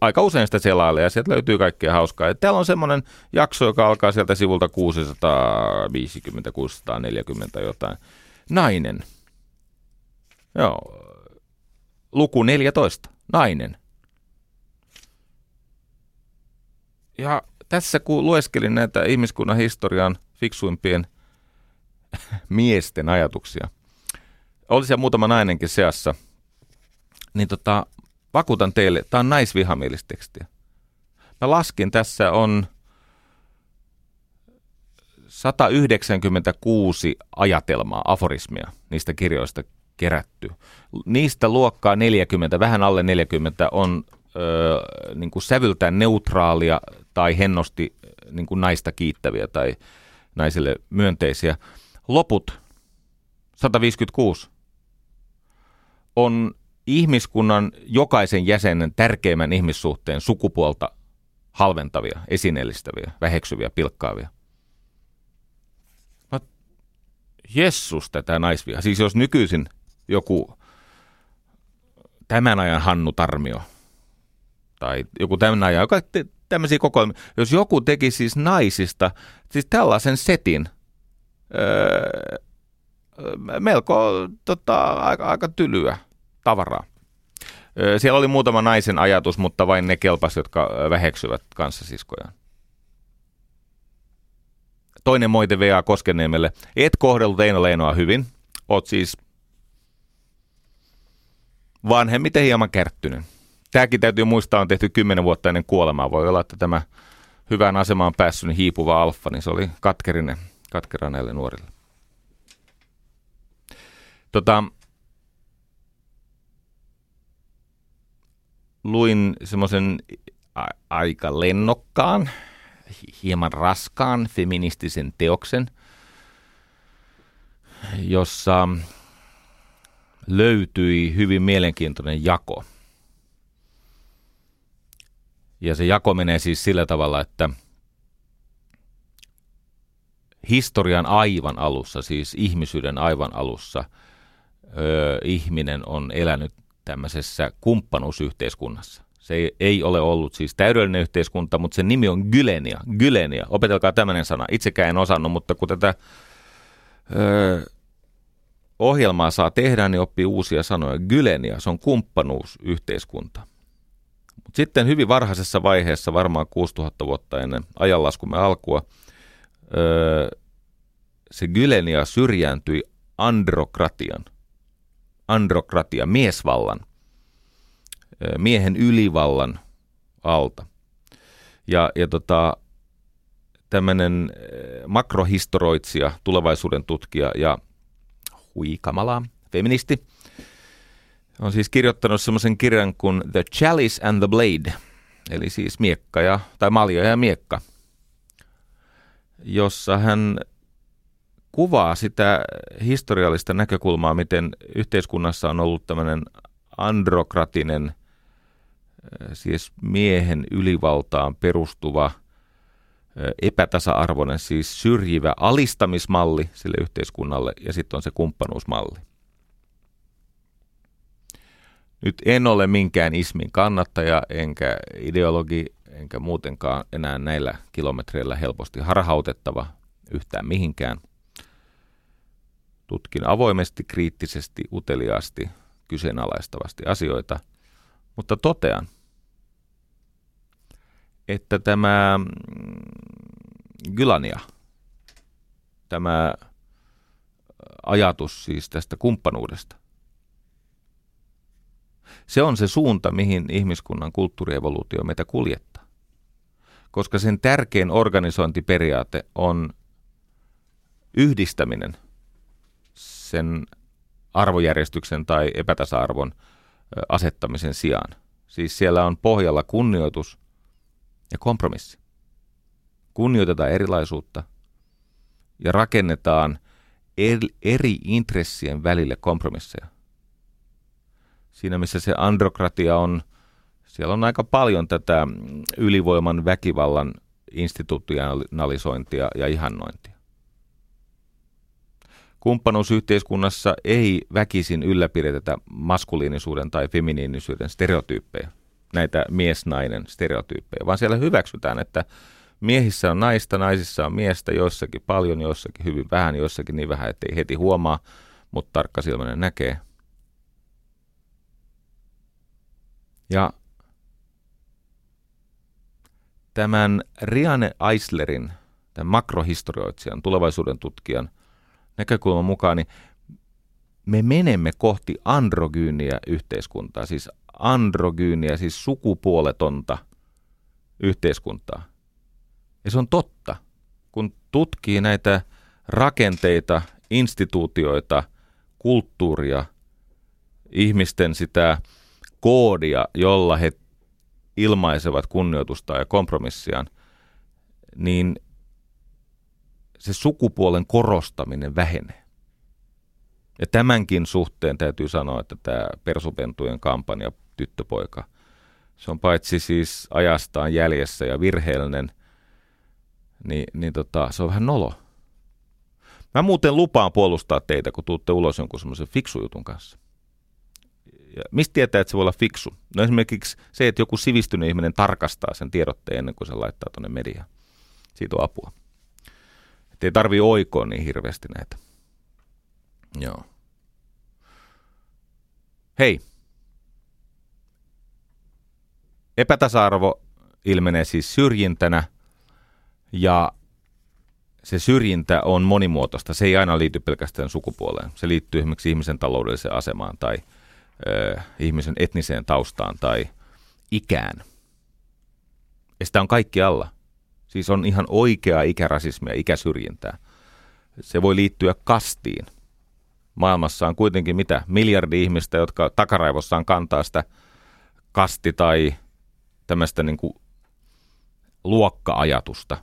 aika usein sitä selailee ja sieltä löytyy kaikkea hauskaa. Ja täällä on semmoinen jakso, joka alkaa sieltä sivulta 650, 640 jotain. Nainen. Joo. Luku 14. Nainen. Ja tässä kun lueskelin näitä ihmiskunnan historian fiksuimpien miesten ajatuksia, oli siellä muutama nainenkin seassa, niin tota, vakuutan teille, tämä on naisvihamielistä tekstiä. Mä laskin, tässä on 196 ajatelmaa, aforismia niistä kirjoista kerätty. Niistä luokkaa 40, vähän alle 40 on öö, niin kuin sävyltään neutraalia tai hennosti niin kuin naista kiittäviä tai naisille myönteisiä. Loput, 156, on ihmiskunnan jokaisen jäsenen tärkeimmän ihmissuhteen sukupuolta halventavia, esineellistäviä, väheksyviä, pilkkaavia. Mä, Jessus tätä naisvia. Siis jos nykyisin joku tämän ajan Hannu Tarmio tai joku tämän ajan, joka te, tämmöisiä kokoelmia, jos joku teki siis naisista, siis tällaisen setin, öö, melko tota, aika, aika tylyä tavaraa. Siellä oli muutama naisen ajatus, mutta vain ne kelpas, jotka väheksyvät kanssasiskojaan. Toinen moite V.A. Koskeniemelle. Et kohdellut Eino Leinoa hyvin. Oot siis vanhemmiten hieman kärttynyt. Tämäkin täytyy muistaa, on tehty kymmenen vuotta ennen kuolemaa. Voi olla, että tämä hyvään asemaan päässyt hiipuva alfa, niin se oli katkerinen, katkera näille nuorille. Tota, luin semmoisen aika lennokkaan, hieman raskaan feministisen teoksen, jossa löytyi hyvin mielenkiintoinen jako. Ja se jako menee siis sillä tavalla, että historian aivan alussa, siis ihmisyyden aivan alussa, ö, ihminen on elänyt tämmöisessä kumppanuusyhteiskunnassa. Se ei, ole ollut siis täydellinen yhteiskunta, mutta sen nimi on Gylenia. Gylenia. Opetelkaa tämmöinen sana. Itsekään en osannut, mutta kun tätä ö, ohjelmaa saa tehdä, niin oppii uusia sanoja. Gylenia, se on kumppanuusyhteiskunta. Mut sitten hyvin varhaisessa vaiheessa, varmaan 6000 vuotta ennen ajanlaskumme alkua, ö, se Gylenia syrjääntyi androkratian androkratia, miesvallan, miehen ylivallan alta. Ja, ja tota, tämmöinen makrohistoroitsija, tulevaisuuden tutkija ja huikamala, feministi, on siis kirjoittanut semmoisen kirjan kuin The Chalice and the Blade, eli siis miekka ja, tai malja ja miekka, jossa hän kuvaa sitä historiallista näkökulmaa, miten yhteiskunnassa on ollut tämmöinen androkratinen, äh, siis miehen ylivaltaan perustuva äh, epätasa-arvoinen, siis syrjivä alistamismalli sille yhteiskunnalle ja sitten on se kumppanuusmalli. Nyt en ole minkään ismin kannattaja, enkä ideologi, enkä muutenkaan enää näillä kilometreillä helposti harhautettava yhtään mihinkään – Tutkin avoimesti, kriittisesti, uteliaasti, kyseenalaistavasti asioita, mutta totean, että tämä mm, Gylania, tämä ajatus siis tästä kumppanuudesta, se on se suunta, mihin ihmiskunnan kulttuurievoluutio meitä kuljettaa. Koska sen tärkein organisointiperiaate on yhdistäminen sen arvojärjestyksen tai epätasa-arvon asettamisen sijaan. Siis siellä on pohjalla kunnioitus ja kompromissi. Kunnioitetaan erilaisuutta ja rakennetaan eri intressien välille kompromisseja. Siinä missä se androkratia on, siellä on aika paljon tätä ylivoiman väkivallan institutionalisointia ja ihannointia. Kumppanuusyhteiskunnassa ei väkisin ylläpidetä maskuliinisuuden tai feminiinisyyden stereotyyppejä. näitä mies-nainen stereotyyppejä, vaan siellä hyväksytään, että miehissä on naista, naisissa on miestä, joissakin paljon, joissakin hyvin vähän, joissakin niin vähän, ettei heti huomaa, mutta tarkka silmäinen näkee. Ja tämän Riane Eislerin, tämän makrohistorioitsijan, tulevaisuuden tutkijan näkökulman mukaan, niin me menemme kohti androgyyniä yhteiskuntaa, siis androgyyniä, siis sukupuoletonta yhteiskuntaa. Ja se on totta. Kun tutkii näitä rakenteita, instituutioita, kulttuuria, ihmisten sitä koodia, jolla he ilmaisevat kunnioitusta ja kompromissiaan, niin se sukupuolen korostaminen vähenee. Ja tämänkin suhteen täytyy sanoa, että tämä Persupentujen kampanja Tyttöpoika, se on paitsi siis ajastaan jäljessä ja virheellinen, niin, niin tota, se on vähän nolo. Mä muuten lupaan puolustaa teitä, kun tuutte ulos jonkun semmoisen fiksujutun kanssa. Ja mistä tietää, että se voi olla fiksu? No esimerkiksi se, että joku sivistynyt ihminen tarkastaa sen tiedotteen ennen kuin se laittaa tuonne mediaan. Siitä on apua. Että ei tarvii oikoa niin hirveästi näitä. Joo. Hei. Epätasa-arvo ilmenee siis syrjintänä ja se syrjintä on monimuotoista. Se ei aina liity pelkästään sukupuoleen. Se liittyy esimerkiksi ihmisen taloudelliseen asemaan tai ö, ihmisen etniseen taustaan tai ikään. Ja sitä on kaikki alla. Siis on ihan oikeaa ikärasismia, ikäsyrjintää. Se voi liittyä kastiin. Maailmassa on kuitenkin mitä? Miljardi ihmistä, jotka takaraivossaan kantaa sitä kasti- tai tämmöistä niin kuin luokka-ajatusta.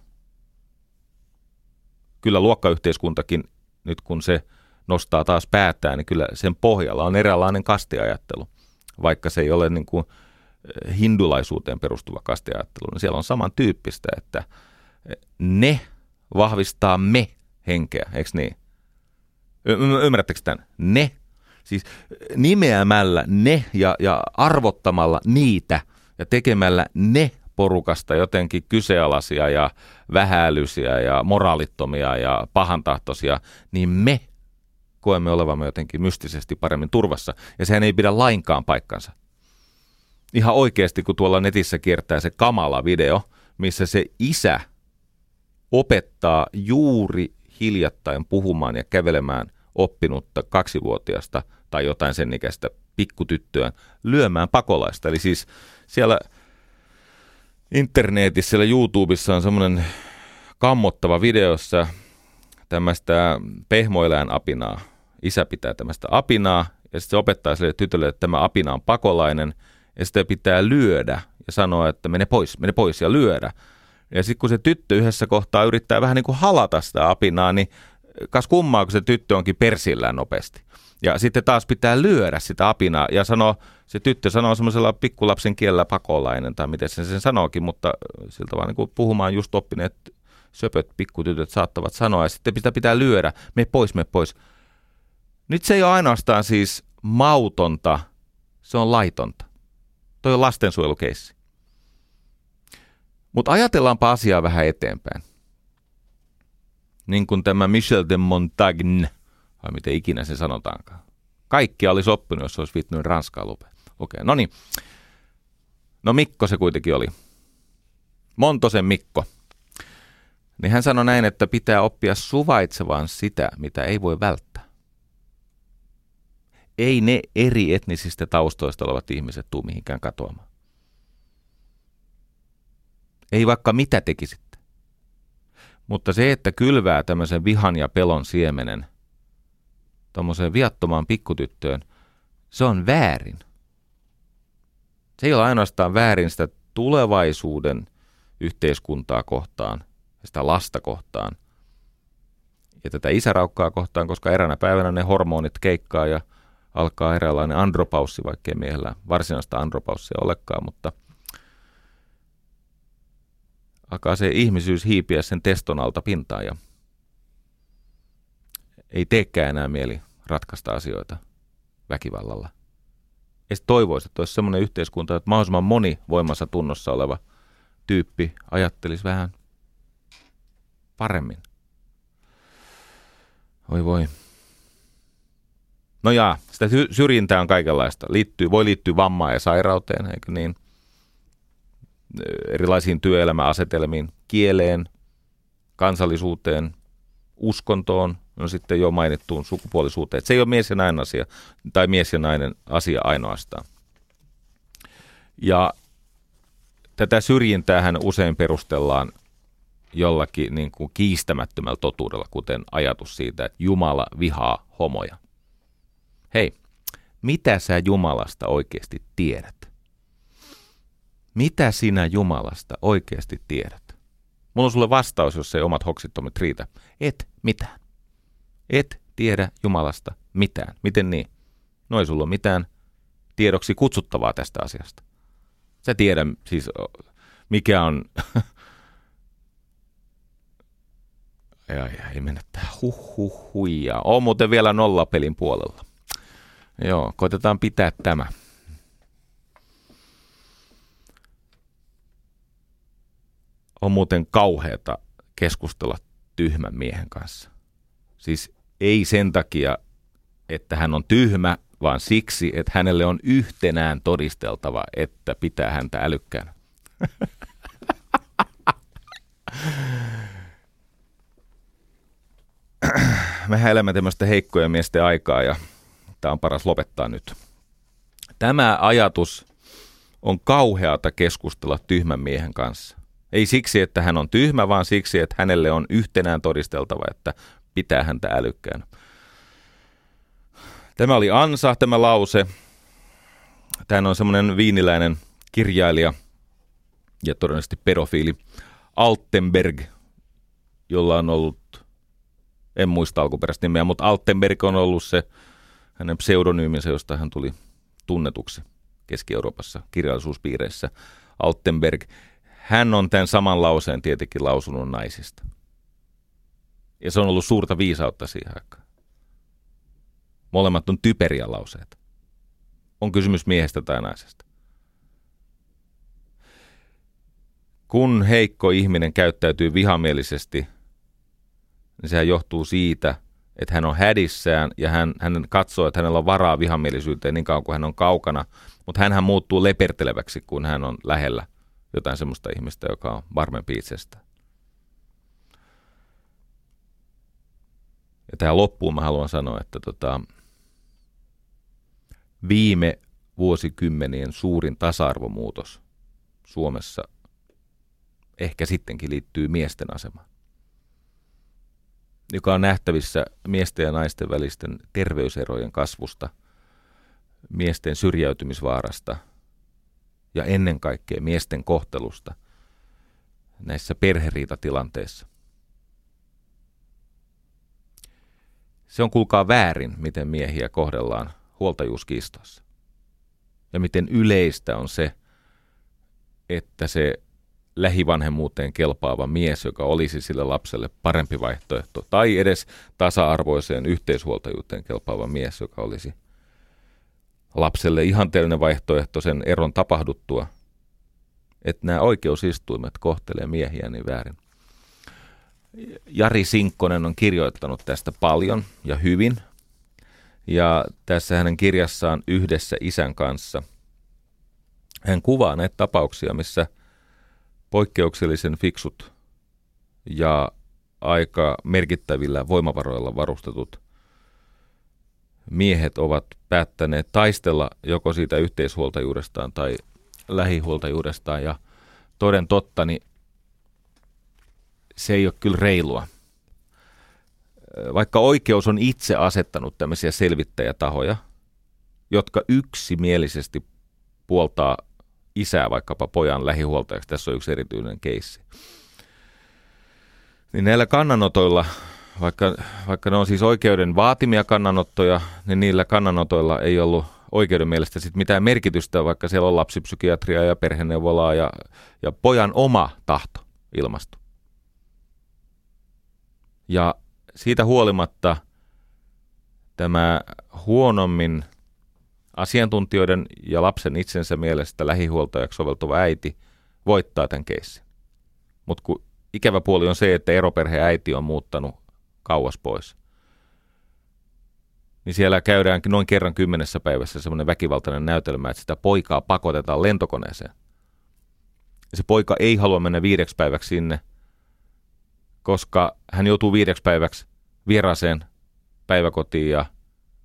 Kyllä luokkayhteiskuntakin, nyt kun se nostaa taas päätään, niin kyllä sen pohjalla on eräänlainen kastiajattelu. Vaikka se ei ole niin kuin hindulaisuuteen perustuva kastiajattelu, niin siellä on samantyyppistä, että ne vahvistaa me henkeä, eikö niin? Y- ymmärrättekö tämän? Ne. Siis nimeämällä ne ja, ja arvottamalla niitä ja tekemällä ne porukasta jotenkin kyseenalaisia ja vähäilyisiä ja moraalittomia ja pahantahtoisia, niin me koemme olevamme jotenkin mystisesti paremmin turvassa. Ja sehän ei pidä lainkaan paikkansa. Ihan oikeasti, kun tuolla netissä kiertää se kamala video, missä se isä opettaa juuri hiljattain puhumaan ja kävelemään oppinutta kaksivuotiasta tai jotain sen ikäistä pikkutyttöä lyömään pakolaista. Eli siis siellä internetissä, siellä YouTubessa on semmoinen kammottava videossa tämmöistä pehmoilään apinaa. Isä pitää tämmöistä apinaa ja sitten se opettaa sille tytölle, että tämä apina on pakolainen ja sitä pitää lyödä ja sanoa, että mene pois, mene pois ja lyödä. Ja sitten kun se tyttö yhdessä kohtaa yrittää vähän niin kuin halata sitä apinaa, niin kas kummaa, kun se tyttö onkin persillään nopeasti. Ja sitten taas pitää lyödä sitä apinaa ja sanoo, se tyttö sanoo semmoisella pikkulapsen kielellä pakolainen tai miten sen sen sanookin, mutta siltä vaan niin kuin puhumaan just oppineet söpöt pikkutytöt saattavat sanoa ja sitten pitää, pitää lyödä, me pois, me pois. Nyt se ei ole ainoastaan siis mautonta, se on laitonta. Toi on lastensuojelukeissi. Mutta ajatellaanpa asiaa vähän eteenpäin. Niin kuin tämä Michel de Montagne, vai miten ikinä se sanotaankaan. Kaikki olisi oppinut, jos olisi vittynyt ranskaa. Okay, no niin. No Mikko se kuitenkin oli. Montosen Mikko. Niin hän sanoi näin, että pitää oppia suvaitsevan sitä, mitä ei voi välttää. Ei ne eri etnisistä taustoista olevat ihmiset tuu mihinkään katoamaan. Ei vaikka mitä tekisitte. Mutta se, että kylvää tämmöisen vihan ja pelon siemenen tuommoiseen viattomaan pikkutyttöön, se on väärin. Se ei ole ainoastaan väärin sitä tulevaisuuden yhteiskuntaa kohtaan, sitä lasta kohtaan ja tätä isäraukkaa kohtaan, koska eräänä päivänä ne hormonit keikkaa ja alkaa eräänlainen andropaussi, vaikkei miehellä varsinaista andropaussia olekaan, mutta alkaa se ihmisyys hiipiä sen teston alta pintaan ja ei teekään enää mieli ratkaista asioita väkivallalla. Ja toivoisi, että olisi semmoinen yhteiskunta, että mahdollisimman moni voimassa tunnossa oleva tyyppi ajattelisi vähän paremmin. Oi voi. No jaa, sitä syrjintää on kaikenlaista. Liittyy, voi liittyä vammaan ja sairauteen, eikö niin? Erilaisiin työelämäasetelmiin, kieleen, kansallisuuteen, uskontoon, no sitten jo mainittuun sukupuolisuuteen. Se ei ole mies ja nainen asia, tai mies ja nainen asia ainoastaan. Ja tätä syrjintäähän usein perustellaan jollakin niin kuin kiistämättömällä totuudella, kuten ajatus siitä, että Jumala vihaa homoja. Hei, mitä sä Jumalasta oikeasti tiedät? Mitä sinä Jumalasta oikeasti tiedät? Mulla on sulle vastaus, jos ei omat hoksittomat riitä. Et mitään. Et tiedä Jumalasta mitään. Miten niin? No ei sulla ole mitään tiedoksi kutsuttavaa tästä asiasta. Sä tiedä siis, mikä on... ai, ai, ei mennä tähän. Huh, huh, huijaa. On muuten vielä nollapelin puolella. Joo, koitetaan pitää tämä. On muuten kauheata keskustella tyhmän miehen kanssa. Siis ei sen takia, että hän on tyhmä, vaan siksi, että hänelle on yhtenään todisteltava, että pitää häntä älykkäänä. Mehän elämme tämmöistä heikkojen miesten aikaa ja tämä on paras lopettaa nyt. Tämä ajatus on kauheata keskustella tyhmän miehen kanssa. Ei siksi, että hän on tyhmä, vaan siksi, että hänelle on yhtenään todisteltava, että pitää häntä älykkäänä. Tämä oli ansa, tämä lause. Tämä on semmoinen viiniläinen kirjailija ja todennäköisesti pedofiili Altenberg, jolla on ollut, en muista alkuperäistä nimeä, mutta Altenberg on ollut se hänen pseudonyyminsä, josta hän tuli tunnetuksi Keski-Euroopassa kirjallisuuspiireissä. Altenberg. Hän on tämän saman lauseen tietenkin lausunut naisista. Ja se on ollut suurta viisautta siihen aikaan. Molemmat on typeriä lauseita. On kysymys miehestä tai naisesta. Kun heikko ihminen käyttäytyy vihamielisesti, niin sehän johtuu siitä, että hän on hädissään ja hän, hän katsoo, että hänellä on varaa vihamielisyyteen niin kauan kuin hän on kaukana, mutta hän muuttuu leperteleväksi, kun hän on lähellä jotain semmoista ihmistä, joka on varmempi itsestään. Ja tähän loppuun mä haluan sanoa, että tota, viime vuosikymmenien suurin tasa-arvomuutos Suomessa ehkä sittenkin liittyy miesten asemaan, joka on nähtävissä miesten ja naisten välisten terveyserojen kasvusta, miesten syrjäytymisvaarasta ja ennen kaikkea miesten kohtelusta näissä perheriitatilanteissa. Se on kuulkaa väärin, miten miehiä kohdellaan huoltajuuskiistoissa. Ja miten yleistä on se, että se lähivanhemmuuteen kelpaava mies, joka olisi sille lapselle parempi vaihtoehto, tai edes tasa-arvoiseen yhteishuoltajuuteen kelpaava mies, joka olisi lapselle ihanteellinen vaihtoehto sen eron tapahduttua, että nämä oikeusistuimet kohtelee miehiä niin väärin. Jari Sinkkonen on kirjoittanut tästä paljon ja hyvin. Ja tässä hänen kirjassaan Yhdessä isän kanssa hän kuvaa näitä tapauksia, missä poikkeuksellisen fiksut ja aika merkittävillä voimavaroilla varustetut miehet ovat päättäneet taistella joko siitä yhteishuoltajuudestaan tai lähihuoltajuudestaan. Ja toden totta, niin se ei ole kyllä reilua. Vaikka oikeus on itse asettanut tämmöisiä selvittäjätahoja, jotka yksimielisesti puoltaa isää vaikkapa pojan lähihuoltajaksi, tässä on yksi erityinen keissi. Niin näillä kannanotoilla, vaikka, vaikka ne on siis oikeuden vaatimia kannanottoja, niin niillä kannanotoilla ei ollut oikeuden mielestä sit mitään merkitystä, vaikka siellä on lapsipsykiatria ja perheneuvolaa ja, ja pojan oma tahto ilmastu. Ja siitä huolimatta tämä huonommin asiantuntijoiden ja lapsen itsensä mielestä lähihuoltajaksi soveltuva äiti voittaa tämän keissin. Mutta kun ikävä puoli on se, että eroperheen äiti on muuttanut kauas pois, niin siellä käydäänkin noin kerran kymmenessä päivässä semmoinen väkivaltainen näytelmä, että sitä poikaa pakotetaan lentokoneeseen. Ja se poika ei halua mennä viideksi päiväksi sinne, koska hän joutuu viideksi päiväksi vieraaseen päiväkotiin ja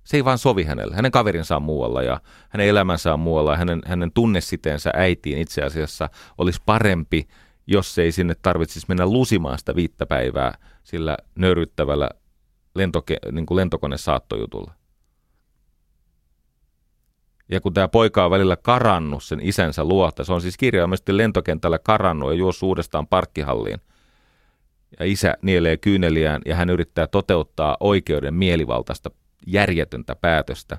se ei vaan sovi hänelle. Hänen kaverinsa on muualla ja hänen elämänsä on muualla ja hänen, hänen tunnesiteensä äitiin itse asiassa olisi parempi, jos ei sinne tarvitsisi mennä lusimaan sitä viittä päivää sillä nöyryttävällä lentoke, niin kuin lentokone saattojutulla. Ja kun tämä poika on välillä karannut sen isänsä luota, se on siis kirjaimellisesti lentokentällä karannut ja juossut uudestaan parkkihalliin. Ja isä nielee kyyneliään ja hän yrittää toteuttaa oikeuden mielivaltaista järjetöntä päätöstä,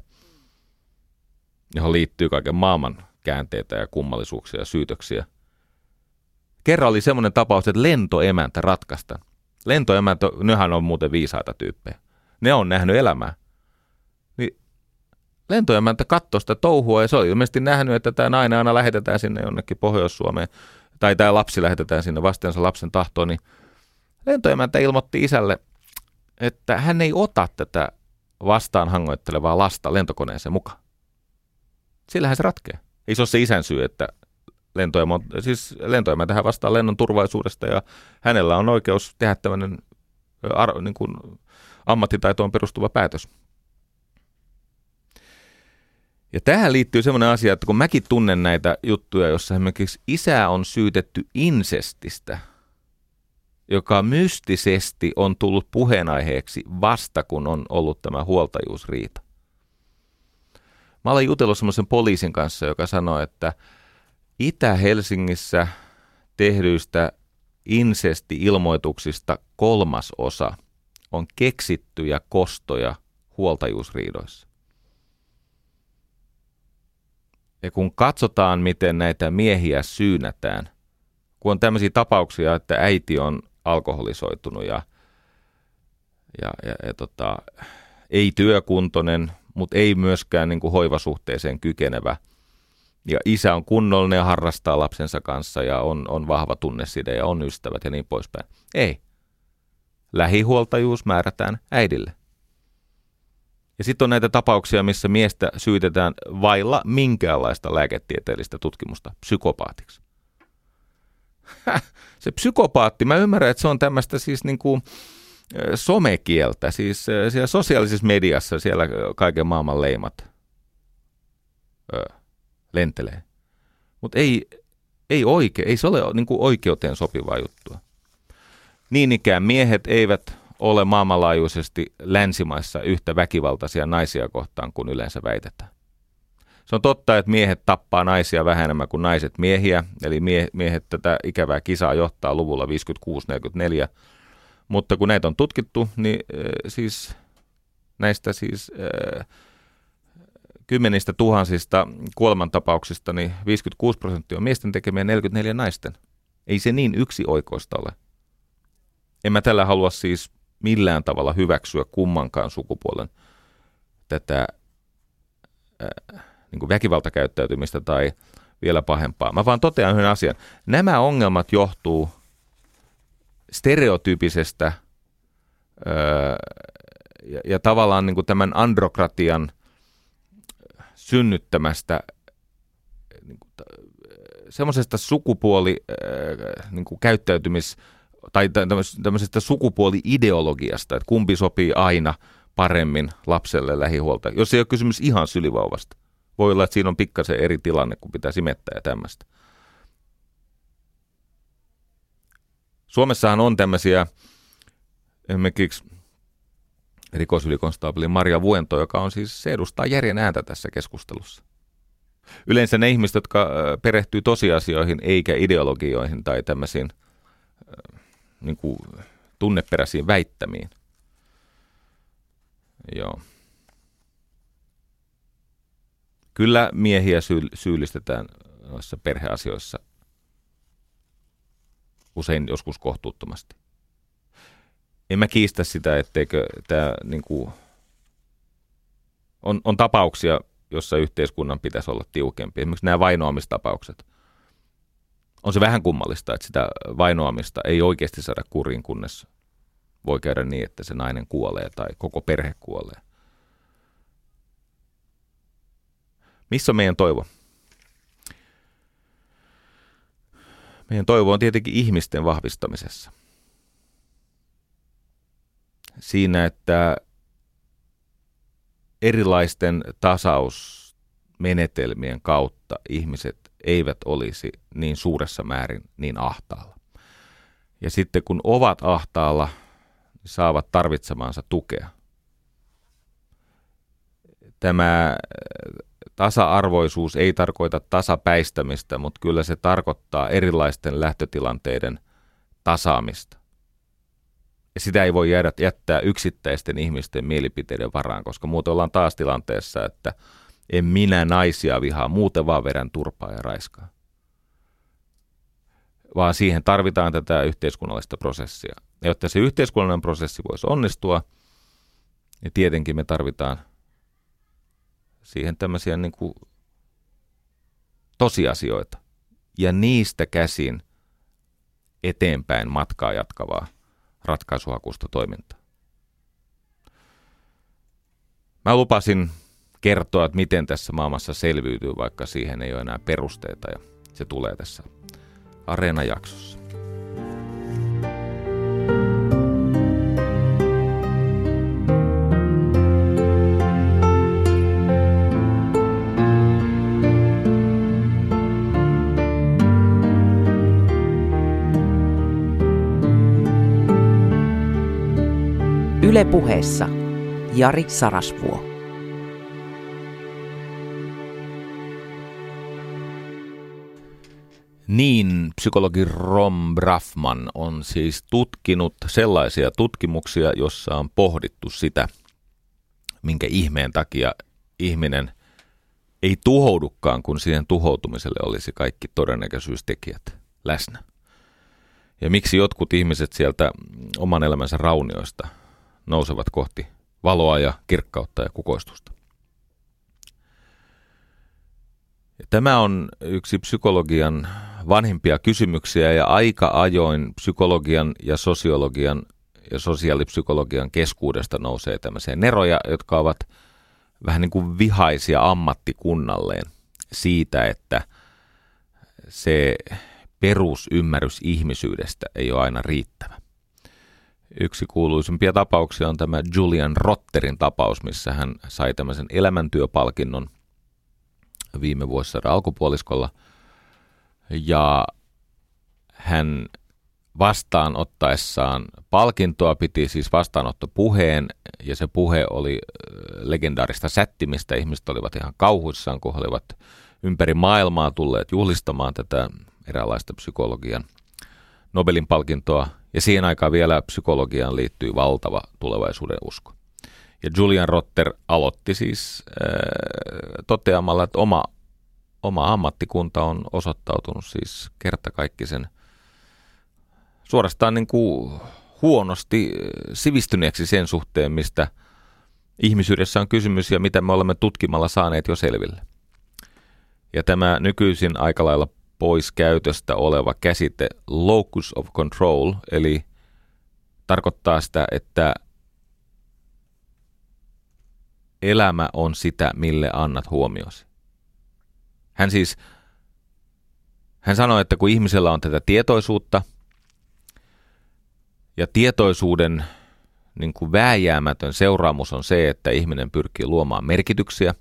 johon liittyy kaiken maailman käänteitä ja kummallisuuksia ja syytöksiä. Kerran oli semmoinen tapaus, että lentoemäntä ratkaista. Lentoemäntä, nehän on muuten viisaita tyyppejä. Ne on nähnyt elämää. Niin lentoemäntä katsoi sitä touhua ja se oli ilmeisesti nähnyt, että tämä nainen aina lähetetään sinne jonnekin Pohjois-Suomeen tai tämä lapsi lähetetään sinne vastensa lapsen tahtoon, niin lentoemäntä ilmoitti isälle, että hän ei ota tätä vastaan hangoittelevaa lasta lentokoneeseen mukaan. Sillähän se ratkee. Ei se ole se isän syy, että lentoema, siis lentoema tähän vastaan lennon turvallisuudesta ja hänellä on oikeus tehdä tämmöinen ar, niin kuin ammattitaitoon perustuva päätös. Ja tähän liittyy semmoinen asia, että kun mäkin tunnen näitä juttuja, jossa esimerkiksi isä on syytetty insestistä – joka mystisesti on tullut puheenaiheeksi vasta kun on ollut tämä huoltajuusriita. Mä olen jutellut semmoisen poliisin kanssa, joka sanoi, että Itä-Helsingissä tehdyistä insesti-ilmoituksista kolmas osa on keksittyjä kostoja huoltajuusriidoissa. Ja kun katsotaan, miten näitä miehiä syynätään, kun on tämmöisiä tapauksia, että äiti on alkoholisoitunut ja, ja, ja, ja tota, ei työkuntoinen, mutta ei myöskään niin kuin hoivasuhteeseen kykenevä. Ja isä on kunnollinen ja harrastaa lapsensa kanssa ja on, on vahva tunneside ja on ystävät ja niin poispäin. Ei. Lähihuoltajuus määrätään äidille. Ja sitten on näitä tapauksia, missä miestä syytetään vailla minkäänlaista lääketieteellistä tutkimusta psykopaatiksi. se psykopaatti, mä ymmärrän, että se on tämmöistä siis niin kuin somekieltä, siis siellä sosiaalisessa mediassa siellä kaiken maailman leimat ö, lentelee. Mutta ei, ei, oike, ei se ole niin kuin oikeuteen sopivaa juttua. Niin ikään miehet eivät ole maailmanlaajuisesti länsimaissa yhtä väkivaltaisia naisia kohtaan kuin yleensä väitetään. Se on totta, että miehet tappaa naisia vähän enemmän kuin naiset miehiä, eli mie- miehet tätä ikävää kisaa johtaa luvulla 56-44. Mutta kun näitä on tutkittu, niin äh, siis näistä siis äh, kymmenistä tuhansista kuolemantapauksista, niin 56 prosenttia on miesten tekemiä 44 naisten. Ei se niin yksi oikoista ole. En mä tällä halua siis millään tavalla hyväksyä kummankaan sukupuolen tätä äh, niin kuin väkivaltakäyttäytymistä tai vielä pahempaa. Mä vaan totean yhden asian. Nämä ongelmat johtuu stereotyypisestä öö, ja, ja tavallaan niin kuin tämän androkratian synnyttämästä niin kuin, semmoisesta sukupuoli öö, niin kuin käyttäytymis- tai tämmöisestä sukupuoli-ideologiasta, että kumpi sopii aina paremmin lapselle lähihuolta, jos ei ole kysymys ihan sylivauvasta. Voi olla, että siinä on pikkasen eri tilanne, kun pitää simettää ja tämmöistä. Suomessahan on tämmöisiä, esimerkiksi rikosylikonstaapeli Maria Vuento, joka on siis, se edustaa järjen ääntä tässä keskustelussa. Yleensä ne ihmiset, jotka perehtyy tosiasioihin eikä ideologioihin tai tämmöisiin niin kuin, tunneperäisiin väittämiin. Joo. Kyllä miehiä syy- syyllistetään noissa perheasioissa usein joskus kohtuuttomasti. En mä kiistä sitä, etteikö tämä niin kuin, on, on tapauksia, jossa yhteiskunnan pitäisi olla tiukempi. Esimerkiksi nämä vainoamistapaukset. On se vähän kummallista, että sitä vainoamista ei oikeasti saada kuriin, kunnes voi käydä niin, että se nainen kuolee tai koko perhe kuolee. Missä on meidän toivo? Meidän toivo on tietenkin ihmisten vahvistamisessa. Siinä, että erilaisten tasausmenetelmien kautta ihmiset eivät olisi niin suuressa määrin niin ahtaalla. Ja sitten kun ovat ahtaalla, niin saavat tarvitsemaansa tukea. Tämä Tasa-arvoisuus ei tarkoita tasapäistämistä, mutta kyllä se tarkoittaa erilaisten lähtötilanteiden tasaamista. Ja sitä ei voi jäädä, jättää yksittäisten ihmisten mielipiteiden varaan, koska muuten ollaan taas tilanteessa, että en minä naisia vihaa, muuten vaan vedän turpaa ja raiskaa. Vaan siihen tarvitaan tätä yhteiskunnallista prosessia. Ja jotta se yhteiskunnallinen prosessi voisi onnistua, niin tietenkin me tarvitaan siihen tämmöisiä niin kuin tosiasioita ja niistä käsin eteenpäin matkaa jatkavaa ratkaisuhakusta toimintaa. Mä lupasin kertoa, että miten tässä maailmassa selviytyy, vaikka siihen ei ole enää perusteita ja se tulee tässä Areena-jaksossa. Ylepuheessa Jari Sarasvuo. Niin, psykologi Rom Brafman on siis tutkinut sellaisia tutkimuksia, jossa on pohdittu sitä, minkä ihmeen takia ihminen ei tuhoudukaan, kun siihen tuhoutumiselle olisi kaikki todennäköisyystekijät läsnä. Ja miksi jotkut ihmiset sieltä oman elämänsä raunioista nousevat kohti valoa ja kirkkautta ja kukoistusta. Tämä on yksi psykologian vanhimpia kysymyksiä ja aika ajoin psykologian ja sosiologian ja sosiaalipsykologian keskuudesta nousee tämmöisiä neroja, jotka ovat vähän niin kuin vihaisia ammattikunnalleen siitä, että se perusymmärrys ihmisyydestä ei ole aina riittävä. Yksi kuuluisimpia tapauksia on tämä Julian Rotterin tapaus, missä hän sai tämmöisen elämäntyöpalkinnon viime vuosisadan alkupuoliskolla. Ja hän vastaanottaessaan palkintoa piti siis vastaanottopuheen, ja se puhe oli legendaarista sättimistä. Ihmiset olivat ihan kauhuissaan, kun he olivat ympäri maailmaa tulleet juhlistamaan tätä eräänlaista psykologian Nobelin palkintoa ja siihen aikaan vielä psykologiaan liittyy valtava tulevaisuuden usko. Ja Julian Rotter aloitti siis äh, toteamalla, että oma, oma ammattikunta on osoittautunut siis kertakaikkisen suorastaan niin kuin huonosti äh, sivistyneeksi sen suhteen, mistä ihmisyydessä on kysymys ja mitä me olemme tutkimalla saaneet jo selville. Ja tämä nykyisin aika lailla pois käytöstä oleva käsite locus of control, eli tarkoittaa sitä, että elämä on sitä, mille annat huomiosi. Hän siis, hän sanoi, että kun ihmisellä on tätä tietoisuutta, ja tietoisuuden niin kuin vääjäämätön seuraamus on se, että ihminen pyrkii luomaan merkityksiä,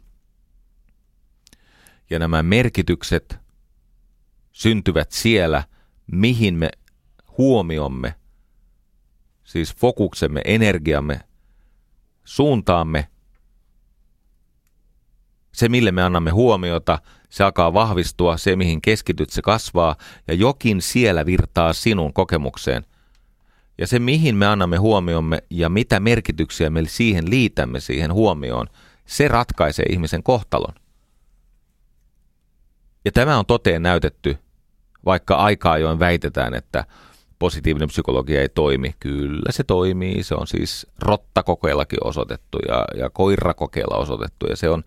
ja nämä merkitykset – syntyvät siellä, mihin me huomiomme, siis fokuksemme, energiamme, suuntaamme, se mille me annamme huomiota, se alkaa vahvistua, se mihin keskityt, se kasvaa ja jokin siellä virtaa sinun kokemukseen. Ja se mihin me annamme huomiomme ja mitä merkityksiä me siihen liitämme siihen huomioon, se ratkaisee ihmisen kohtalon. Ja tämä on toteen näytetty vaikka aika ajoin väitetään, että positiivinen psykologia ei toimi. Kyllä se toimii. Se on siis rottakokeillakin osoitettu ja, ja koirakokeilla osoitettu ja se on,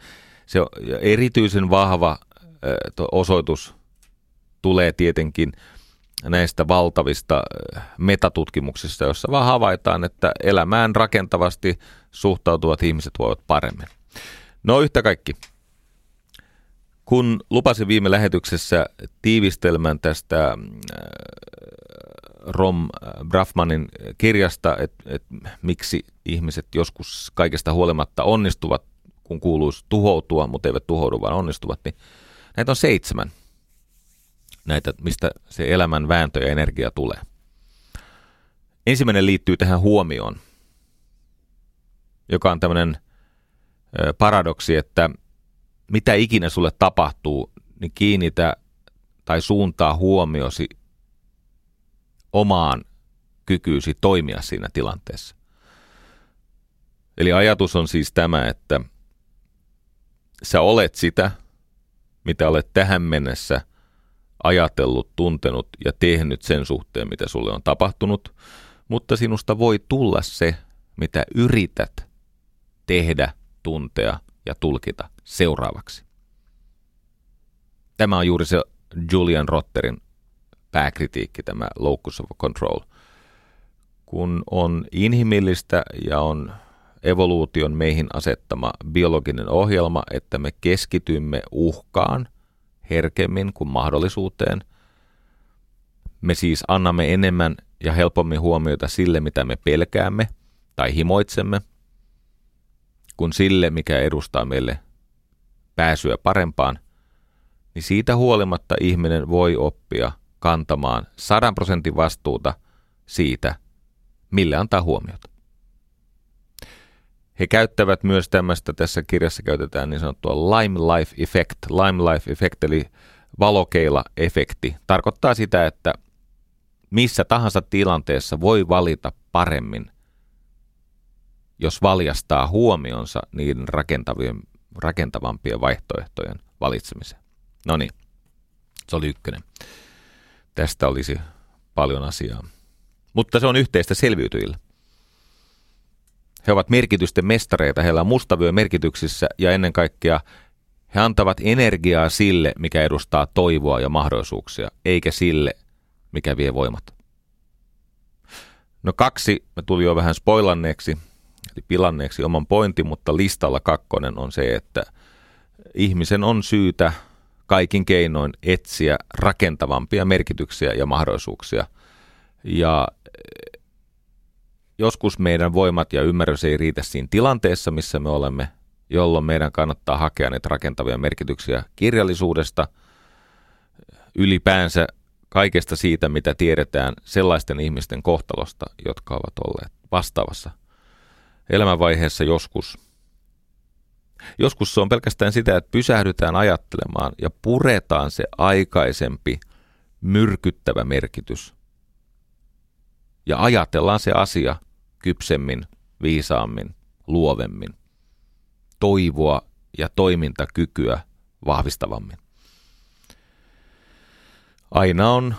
Se erityisen vahva osoitus tulee tietenkin näistä valtavista metatutkimuksista, joissa vaan havaitaan, että elämään rakentavasti suhtautuvat ihmiset voivat paremmin. No yhtä kaikki. Kun lupasin viime lähetyksessä tiivistelmän tästä Rom Brafmanin kirjasta, että et miksi ihmiset joskus kaikesta huolimatta onnistuvat, kun kuuluisi tuhoutua, mutta eivät tuhoudu, vaan onnistuvat, niin näitä on seitsemän. Näitä, mistä se elämän vääntö ja energia tulee. Ensimmäinen liittyy tähän huomioon, joka on tämmöinen paradoksi, että mitä ikinä sulle tapahtuu, niin kiinnitä tai suuntaa huomiosi omaan kykyysi toimia siinä tilanteessa. Eli ajatus on siis tämä, että sä olet sitä, mitä olet tähän mennessä ajatellut, tuntenut ja tehnyt sen suhteen, mitä sulle on tapahtunut, mutta sinusta voi tulla se, mitä yrität tehdä, tuntea ja tulkita seuraavaksi. Tämä on juuri se Julian Rotterin pääkritiikki, tämä locus of control. Kun on inhimillistä ja on evoluution meihin asettama biologinen ohjelma, että me keskitymme uhkaan herkemmin kuin mahdollisuuteen. Me siis annamme enemmän ja helpommin huomiota sille, mitä me pelkäämme tai himoitsemme, kuin sille, mikä edustaa meille pääsyä parempaan, niin siitä huolimatta ihminen voi oppia kantamaan sadan prosentin vastuuta siitä, mille antaa huomiota. He käyttävät myös tämmöistä, tässä kirjassa käytetään niin sanottua lime life effect. Lime life effect eli valokeila-efekti tarkoittaa sitä, että missä tahansa tilanteessa voi valita paremmin, jos valjastaa huomionsa niiden rakentavien, rakentavampien vaihtoehtojen valitsemiseen. No niin, se oli ykkönen. Tästä olisi paljon asiaa. Mutta se on yhteistä selviytyjillä. He ovat merkitysten mestareita, heillä on mustavyö merkityksissä ja ennen kaikkea he antavat energiaa sille, mikä edustaa toivoa ja mahdollisuuksia, eikä sille, mikä vie voimat. No kaksi, me tuli jo vähän spoilanneeksi, eli pilanneeksi oman pointin, mutta listalla kakkonen on se, että ihmisen on syytä kaikin keinoin etsiä rakentavampia merkityksiä ja mahdollisuuksia. Ja joskus meidän voimat ja ymmärrys ei riitä siinä tilanteessa, missä me olemme, jolloin meidän kannattaa hakea niitä rakentavia merkityksiä kirjallisuudesta, ylipäänsä kaikesta siitä, mitä tiedetään sellaisten ihmisten kohtalosta, jotka ovat olleet vastaavassa elämänvaiheessa joskus. Joskus se on pelkästään sitä, että pysähdytään ajattelemaan ja puretaan se aikaisempi myrkyttävä merkitys. Ja ajatellaan se asia kypsemmin, viisaammin, luovemmin, toivoa ja toimintakykyä vahvistavammin. Aina on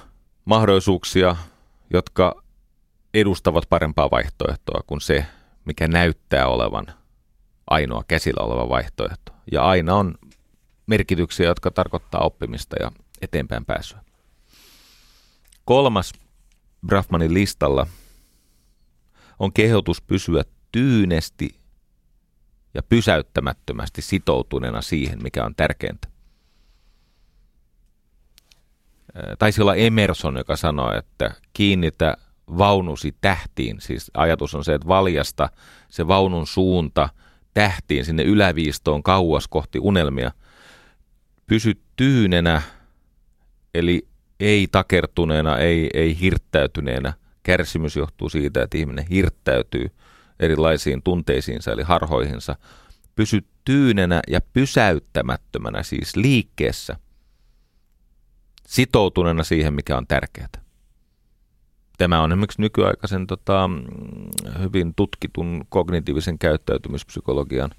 mahdollisuuksia, jotka edustavat parempaa vaihtoehtoa kuin se, mikä näyttää olevan ainoa käsillä oleva vaihtoehto. Ja aina on merkityksiä, jotka tarkoittaa oppimista ja eteenpäin pääsyä. Kolmas Brahmanin listalla on kehotus pysyä tyynesti ja pysäyttämättömästi sitoutuneena siihen, mikä on tärkeintä. Taisi olla Emerson, joka sanoi, että kiinnitä vaunusi tähtiin. Siis ajatus on se, että valjasta se vaunun suunta tähtiin sinne yläviistoon kauas kohti unelmia. Pysy tyynenä, eli ei takertuneena, ei, ei hirttäytyneenä. Kärsimys johtuu siitä, että ihminen hirttäytyy erilaisiin tunteisiinsa eli harhoihinsa. Pysy tyynenä ja pysäyttämättömänä, siis liikkeessä, sitoutuneena siihen, mikä on tärkeää. Tämä on esimerkiksi nykyaikaisen tota, hyvin tutkitun kognitiivisen käyttäytymispsykologian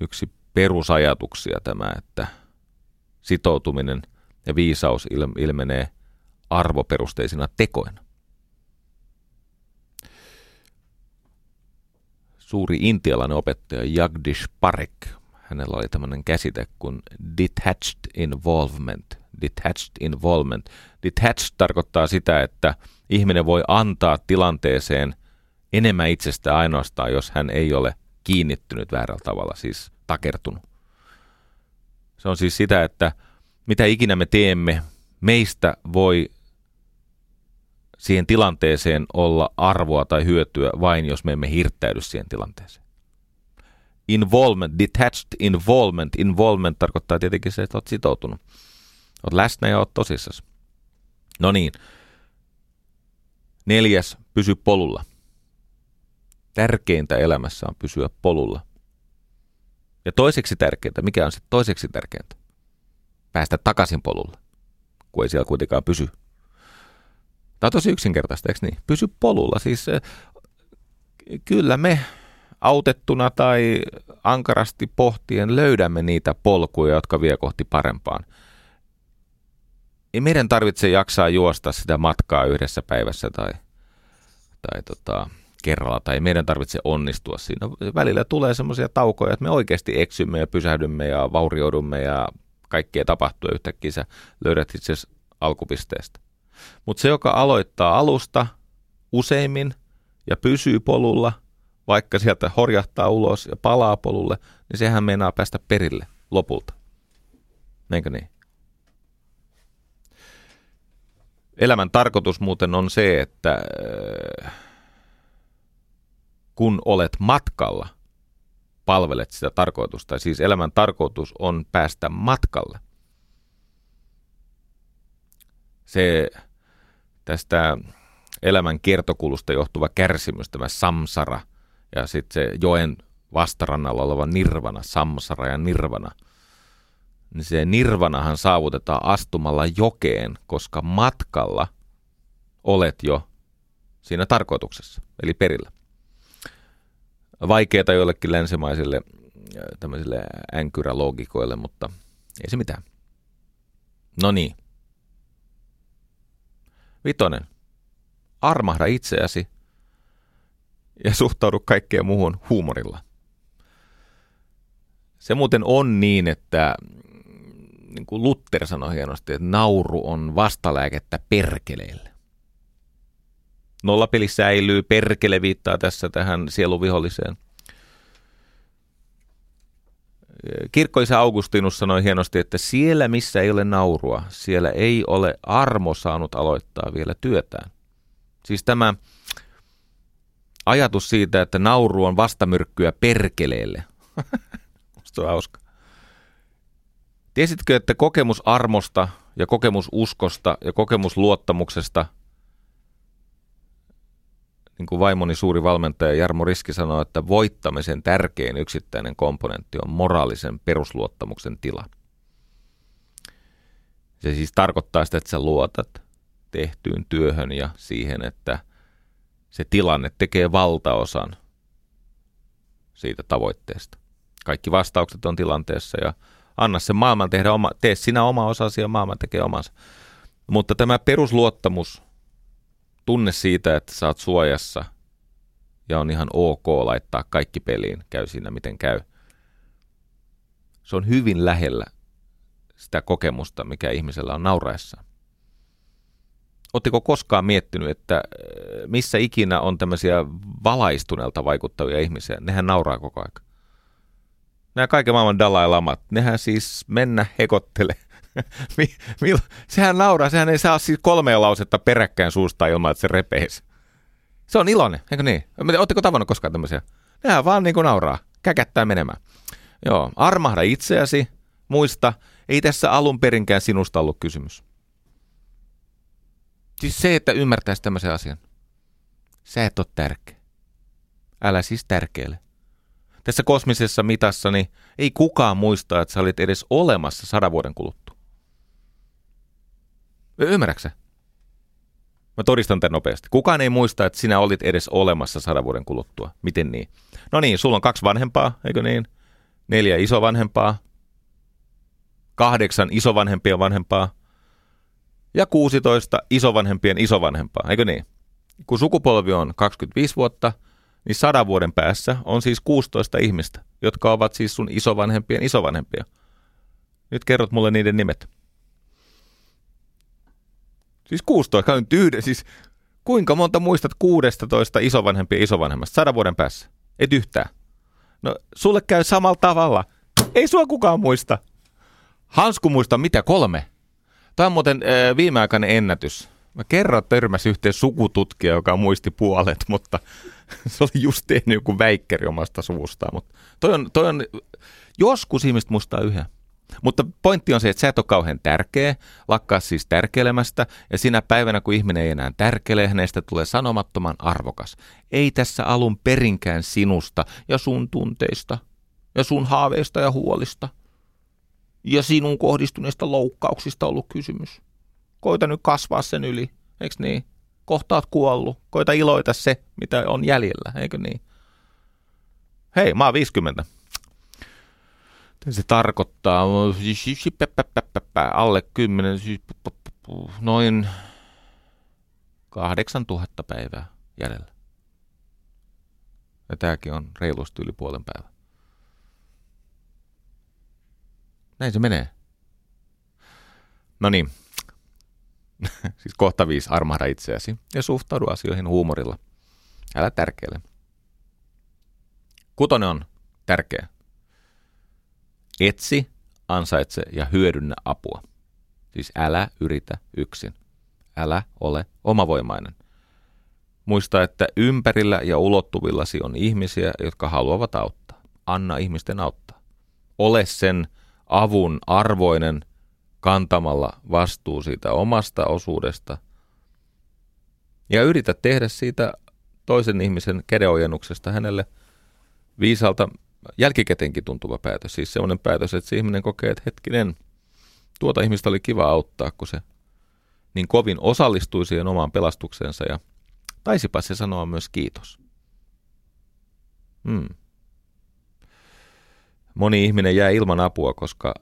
yksi perusajatuksia tämä, että sitoutuminen ja viisaus ilmenee arvoperusteisina tekoina. Suuri intialainen opettaja Jagdish Parek, hänellä oli tämmöinen käsite kuin detached involvement. Detached involvement. Detached tarkoittaa sitä, että ihminen voi antaa tilanteeseen enemmän itsestä ainoastaan, jos hän ei ole kiinnittynyt väärällä tavalla, siis takertunut. Se on siis sitä, että mitä ikinä me teemme, meistä voi siihen tilanteeseen olla arvoa tai hyötyä vain, jos me emme hirttäydy siihen tilanteeseen. Involvement, detached involvement. Involvement tarkoittaa tietenkin se, että olet sitoutunut. Olet läsnä ja olet tosissasi. No niin. Neljäs, pysy polulla. Tärkeintä elämässä on pysyä polulla. Ja toiseksi tärkeintä, mikä on se toiseksi tärkeintä? Päästä takaisin polulle, kun ei siellä kuitenkaan pysy. Tämä on tosi yksinkertaista, eikö niin? Pysy polulla. Siis kyllä me autettuna tai ankarasti pohtien löydämme niitä polkuja, jotka vie kohti parempaan. Ei meidän tarvitse jaksaa juosta sitä matkaa yhdessä päivässä tai, tai tota, kerralla, tai meidän tarvitse onnistua siinä. Välillä tulee semmoisia taukoja, että me oikeasti eksymme ja pysähdymme ja vaurioidumme ja kaikkea tapahtuu yhtäkkiä sä löydät itse alkupisteestä. Mutta se, joka aloittaa alusta useimmin ja pysyy polulla, vaikka sieltä horjahtaa ulos ja palaa polulle, niin sehän meinaa päästä perille lopulta. Eikö niin? Elämän tarkoitus muuten on se, että äh, kun olet matkalla, palvelet sitä tarkoitusta. Siis elämän tarkoitus on päästä matkalle. Se tästä elämän kiertokulusta johtuva kärsimys, tämä samsara, ja sitten se joen vastarannalla oleva nirvana, samsara ja nirvana, niin se nirvanahan saavutetaan astumalla jokeen, koska matkalla olet jo siinä tarkoituksessa, eli perillä. Vaikeata joillekin länsimaisille äh, tämmöisille änkyräloogikoille, mutta ei se mitään. No niin. Vitonen. Armahda itseäsi ja suhtaudu kaikkeen muuhun huumorilla. Se muuten on niin, että niin kuin Luther sanoi hienosti, että nauru on vastalääkettä perkeleille. Nollapeli säilyy, perkele viittaa tässä tähän sieluviholliseen. Kirkkoisa Augustinus sanoi hienosti, että siellä missä ei ole naurua, siellä ei ole armo saanut aloittaa vielä työtään. Siis tämä ajatus siitä, että nauru on vastamyrkkyä perkeleelle. Musta on hauska. Tiesitkö, että kokemus armosta ja kokemus uskosta ja kokemus luottamuksesta – niin kuin vaimoni suuri valmentaja Jarmo Riski sanoi, että voittamisen tärkein yksittäinen komponentti on moraalisen perusluottamuksen tila. Se siis tarkoittaa sitä, että sä luotat tehtyyn työhön ja siihen, että se tilanne tekee valtaosan siitä tavoitteesta. Kaikki vastaukset on tilanteessa ja anna se maailman tehdä oma, tee sinä oma osasi ja maailman tekee omansa. Mutta tämä perusluottamus tunne siitä, että sä oot suojassa ja on ihan ok laittaa kaikki peliin, käy siinä miten käy. Se on hyvin lähellä sitä kokemusta, mikä ihmisellä on nauraessa. Oletteko koskaan miettinyt, että äh, missä ikinä on tämmöisiä valaistuneelta vaikuttavia ihmisiä? Nehän nauraa koko aika. Nämä kaiken maailman Dalai Lamat, nehän siis mennä hekottele sehän nauraa, sehän ei saa siis kolmea lausetta peräkkäin suusta ilman, että se repeisi. Se on iloinen, eikö niin? Oletteko tavannut koskaan tämmöisiä? Nehän vaan niin kuin nauraa, käkättää menemään. Joo, armahda itseäsi, muista, ei tässä alun perinkään sinusta ollut kysymys. Siis se, että ymmärtäisi tämmöisen asian. Sä et ole tärkeä. Älä siis tärkeälle. Tässä kosmisessa mitassa niin ei kukaan muista, että sä olit edes olemassa sadan vuoden kuluttua. Ymmärräksä? Mä todistan tämän nopeasti. Kukaan ei muista, että sinä olit edes olemassa sadan vuoden kuluttua. Miten niin? No niin, sulla on kaksi vanhempaa, eikö niin? Neljä isovanhempaa. Kahdeksan isovanhempien vanhempaa. Ja 16 isovanhempien isovanhempaa, eikö niin? Kun sukupolvi on 25 vuotta, niin sadan vuoden päässä on siis 16 ihmistä, jotka ovat siis sun isovanhempien isovanhempia. Nyt kerrot mulle niiden nimet. Siis 16, nyt yhden, siis kuinka monta muistat 16 isovanhempia isovanhemmasta sadan vuoden päässä? Et yhtään. No, sulle käy samalla tavalla. Ei sua kukaan muista. Hansku muista mitä kolme. Tämä on muuten äh, viimeaikainen ennätys. Mä kerran törmäsin yhteen sukututkija, joka muisti puolet, mutta se oli just tehnyt joku väikkeri omasta suvustaan. Mutta toi on, toi on, joskus ihmiset muistaa yhden. Mutta pointti on se, että sä et ole kauhean tärkeä, lakkaa siis tärkeilemästä, ja sinä päivänä, kun ihminen ei enää tärkeile, hänestä tulee sanomattoman arvokas. Ei tässä alun perinkään sinusta ja sun tunteista, ja sun haaveista ja huolista, ja sinun kohdistuneista loukkauksista ollut kysymys. Koita nyt kasvaa sen yli, eikö niin? Kohta oot kuollut. Koita iloita se, mitä on jäljellä, eikö niin? Hei, mä oon 50. Se tarkoittaa alle 10, noin 8000 päivää jäljellä. Ja tämäkin on reilusti yli puolen päivän. Näin se menee. No niin. siis kohta viisi armahda itseäsi ja suhtaudu asioihin huumorilla. Älä tärkeile. Kutonen on tärkeä. Etsi, ansaitse ja hyödynnä apua. Siis älä yritä yksin. Älä ole omavoimainen. Muista, että ympärillä ja ulottuvillasi on ihmisiä, jotka haluavat auttaa. Anna ihmisten auttaa. Ole sen avun arvoinen kantamalla vastuu siitä omasta osuudesta. Ja yritä tehdä siitä toisen ihmisen kädenojennuksesta hänelle viisalta jälkikäteenkin tuntuva päätös. Siis sellainen päätös, että se ihminen kokee, että hetkinen, tuota ihmistä oli kiva auttaa, kun se niin kovin osallistui siihen omaan pelastukseensa ja taisipa se sanoa myös kiitos. Hmm. Moni ihminen jää ilman apua, koska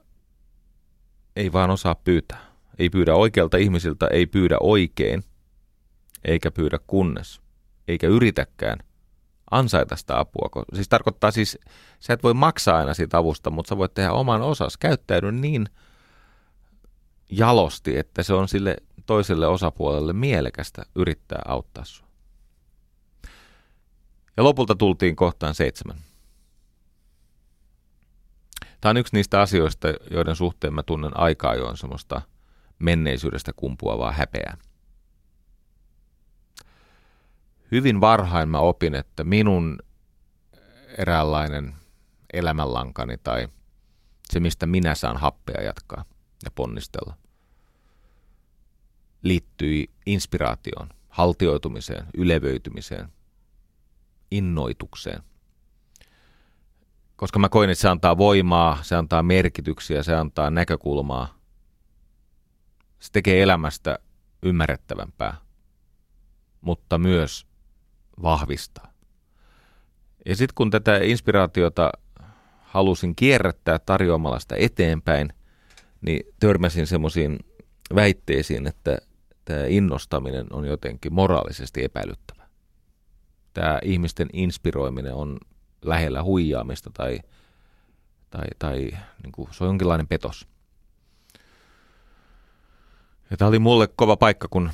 ei vaan osaa pyytää. Ei pyydä oikealta ihmisiltä, ei pyydä oikein, eikä pyydä kunnes, eikä yritäkään ansaita sitä apua. Siis tarkoittaa siis, sä et voi maksaa aina siitä avusta, mutta sä voit tehdä oman osas. Käyttäydy niin jalosti, että se on sille toiselle osapuolelle mielekästä yrittää auttaa sua. Ja lopulta tultiin kohtaan seitsemän. Tämä on yksi niistä asioista, joiden suhteen mä tunnen aikaa ajoin semmoista menneisyydestä kumpuavaa häpeää. Hyvin varhain mä opin, että minun eräänlainen elämänlankani tai se, mistä minä saan happea jatkaa ja ponnistella, liittyi inspiraatioon, haltioitumiseen, ylevöitymiseen, innoitukseen koska mä koin, että se antaa voimaa, se antaa merkityksiä, se antaa näkökulmaa. Se tekee elämästä ymmärrettävämpää, mutta myös vahvistaa. Ja sitten kun tätä inspiraatiota halusin kierrättää tarjoamalla sitä eteenpäin, niin törmäsin semmoisiin väitteisiin, että tämä innostaminen on jotenkin moraalisesti epäilyttävä. Tämä ihmisten inspiroiminen on lähellä huijaamista tai, tai, tai niin kuin, se on jonkinlainen petos. Ja tämä oli mulle kova paikka, kun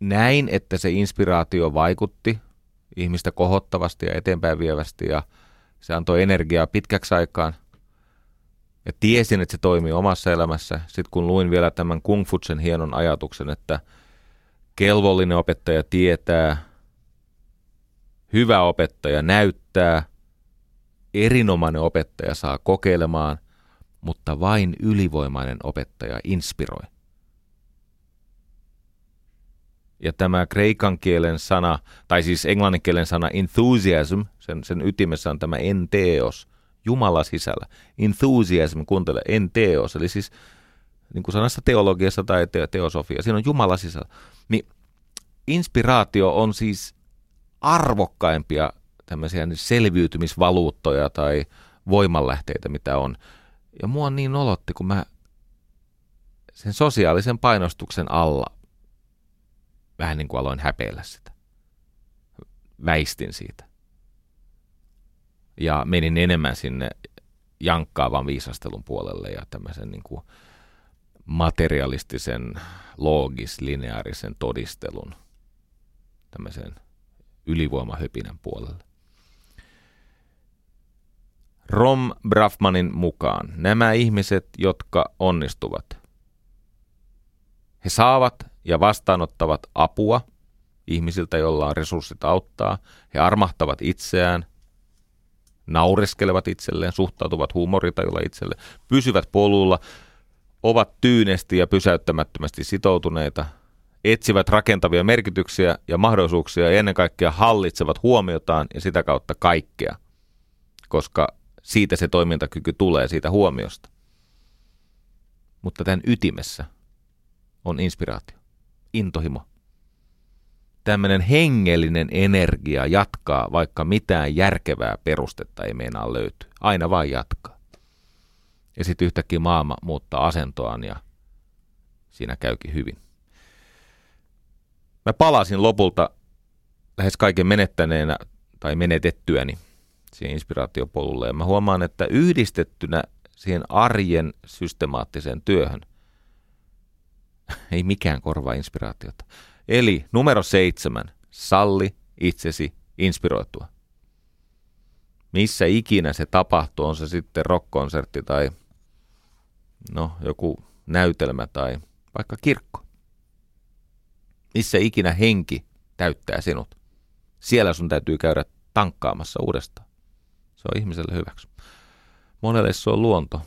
näin, että se inspiraatio vaikutti ihmistä kohottavasti ja eteenpäin vievästi ja se antoi energiaa pitkäksi aikaan. Ja tiesin, että se toimii omassa elämässä. Sitten kun luin vielä tämän Kung Futsen hienon ajatuksen, että kelvollinen opettaja tietää, hyvä opettaja näyttää, erinomainen opettaja saa kokeilemaan, mutta vain ylivoimainen opettaja inspiroi. Ja tämä kreikan kielen sana, tai siis englannin kielen sana enthusiasm, sen, sen ytimessä on tämä enteos, Jumala sisällä. Enthusiasm, kuuntele, enteos, eli siis niin kuin sanassa teologiassa tai te- teosofia, siinä on Jumala sisällä. Niin inspiraatio on siis arvokkaimpia tämmöisiä selviytymisvaluuttoja tai voimanlähteitä, mitä on. Ja mua niin olotti, kun mä sen sosiaalisen painostuksen alla vähän niin kuin aloin häpeillä sitä. väistin siitä. Ja menin enemmän sinne jankkaavan viisastelun puolelle ja tämmöisen niin kuin materialistisen, loogis, lineaarisen todistelun tämmöisen ylivoimahöpinän puolelle. Rom Brafmanin mukaan nämä ihmiset, jotka onnistuvat, he saavat ja vastaanottavat apua ihmisiltä, joilla on resurssit auttaa. He armahtavat itseään, naureskelevat itselleen, suhtautuvat huumoritajulla itselleen, pysyvät polulla, ovat tyynesti ja pysäyttämättömästi sitoutuneita, etsivät rakentavia merkityksiä ja mahdollisuuksia ja ennen kaikkea hallitsevat huomiotaan ja sitä kautta kaikkea, koska siitä se toimintakyky tulee, siitä huomiosta. Mutta tämän ytimessä on inspiraatio, intohimo. Tämmöinen hengellinen energia jatkaa, vaikka mitään järkevää perustetta ei meinaa löytyä. Aina vain jatkaa. Ja sitten yhtäkkiä maailma muuttaa asentoaan ja siinä käykin hyvin. Mä palasin lopulta lähes kaiken menettäneenä tai menetettyäni siihen inspiraatiopolulle. Ja mä huomaan, että yhdistettynä siihen arjen systemaattiseen työhön ei mikään korvaa inspiraatiota. Eli numero seitsemän, salli itsesi inspiroitua. Missä ikinä se tapahtuu, on se sitten rockkonsertti tai no, joku näytelmä tai vaikka kirkko. Missä ikinä henki täyttää sinut. Siellä sun täytyy käydä tankkaamassa uudestaan. Se on ihmiselle hyväksi. Monelle se on luonto,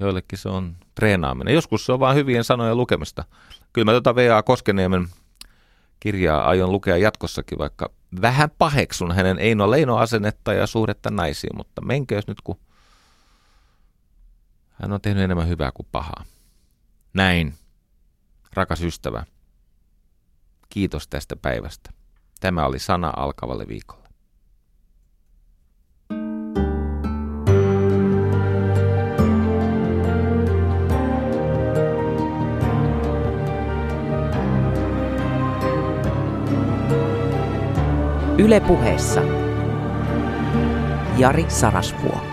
joillekin se on treenaaminen. Joskus se on vain hyvien sanojen lukemista. Kyllä mä tuota V.A. Koskeniemen kirjaa aion lukea jatkossakin, vaikka vähän paheksun hänen Eino Leino asennetta ja suhdetta naisiin, mutta menköös nyt, kun hän on tehnyt enemmän hyvää kuin pahaa. Näin, rakas ystävä, kiitos tästä päivästä. Tämä oli sana alkavalle viikolle. Ylepuheessa Jari Sarasvuo.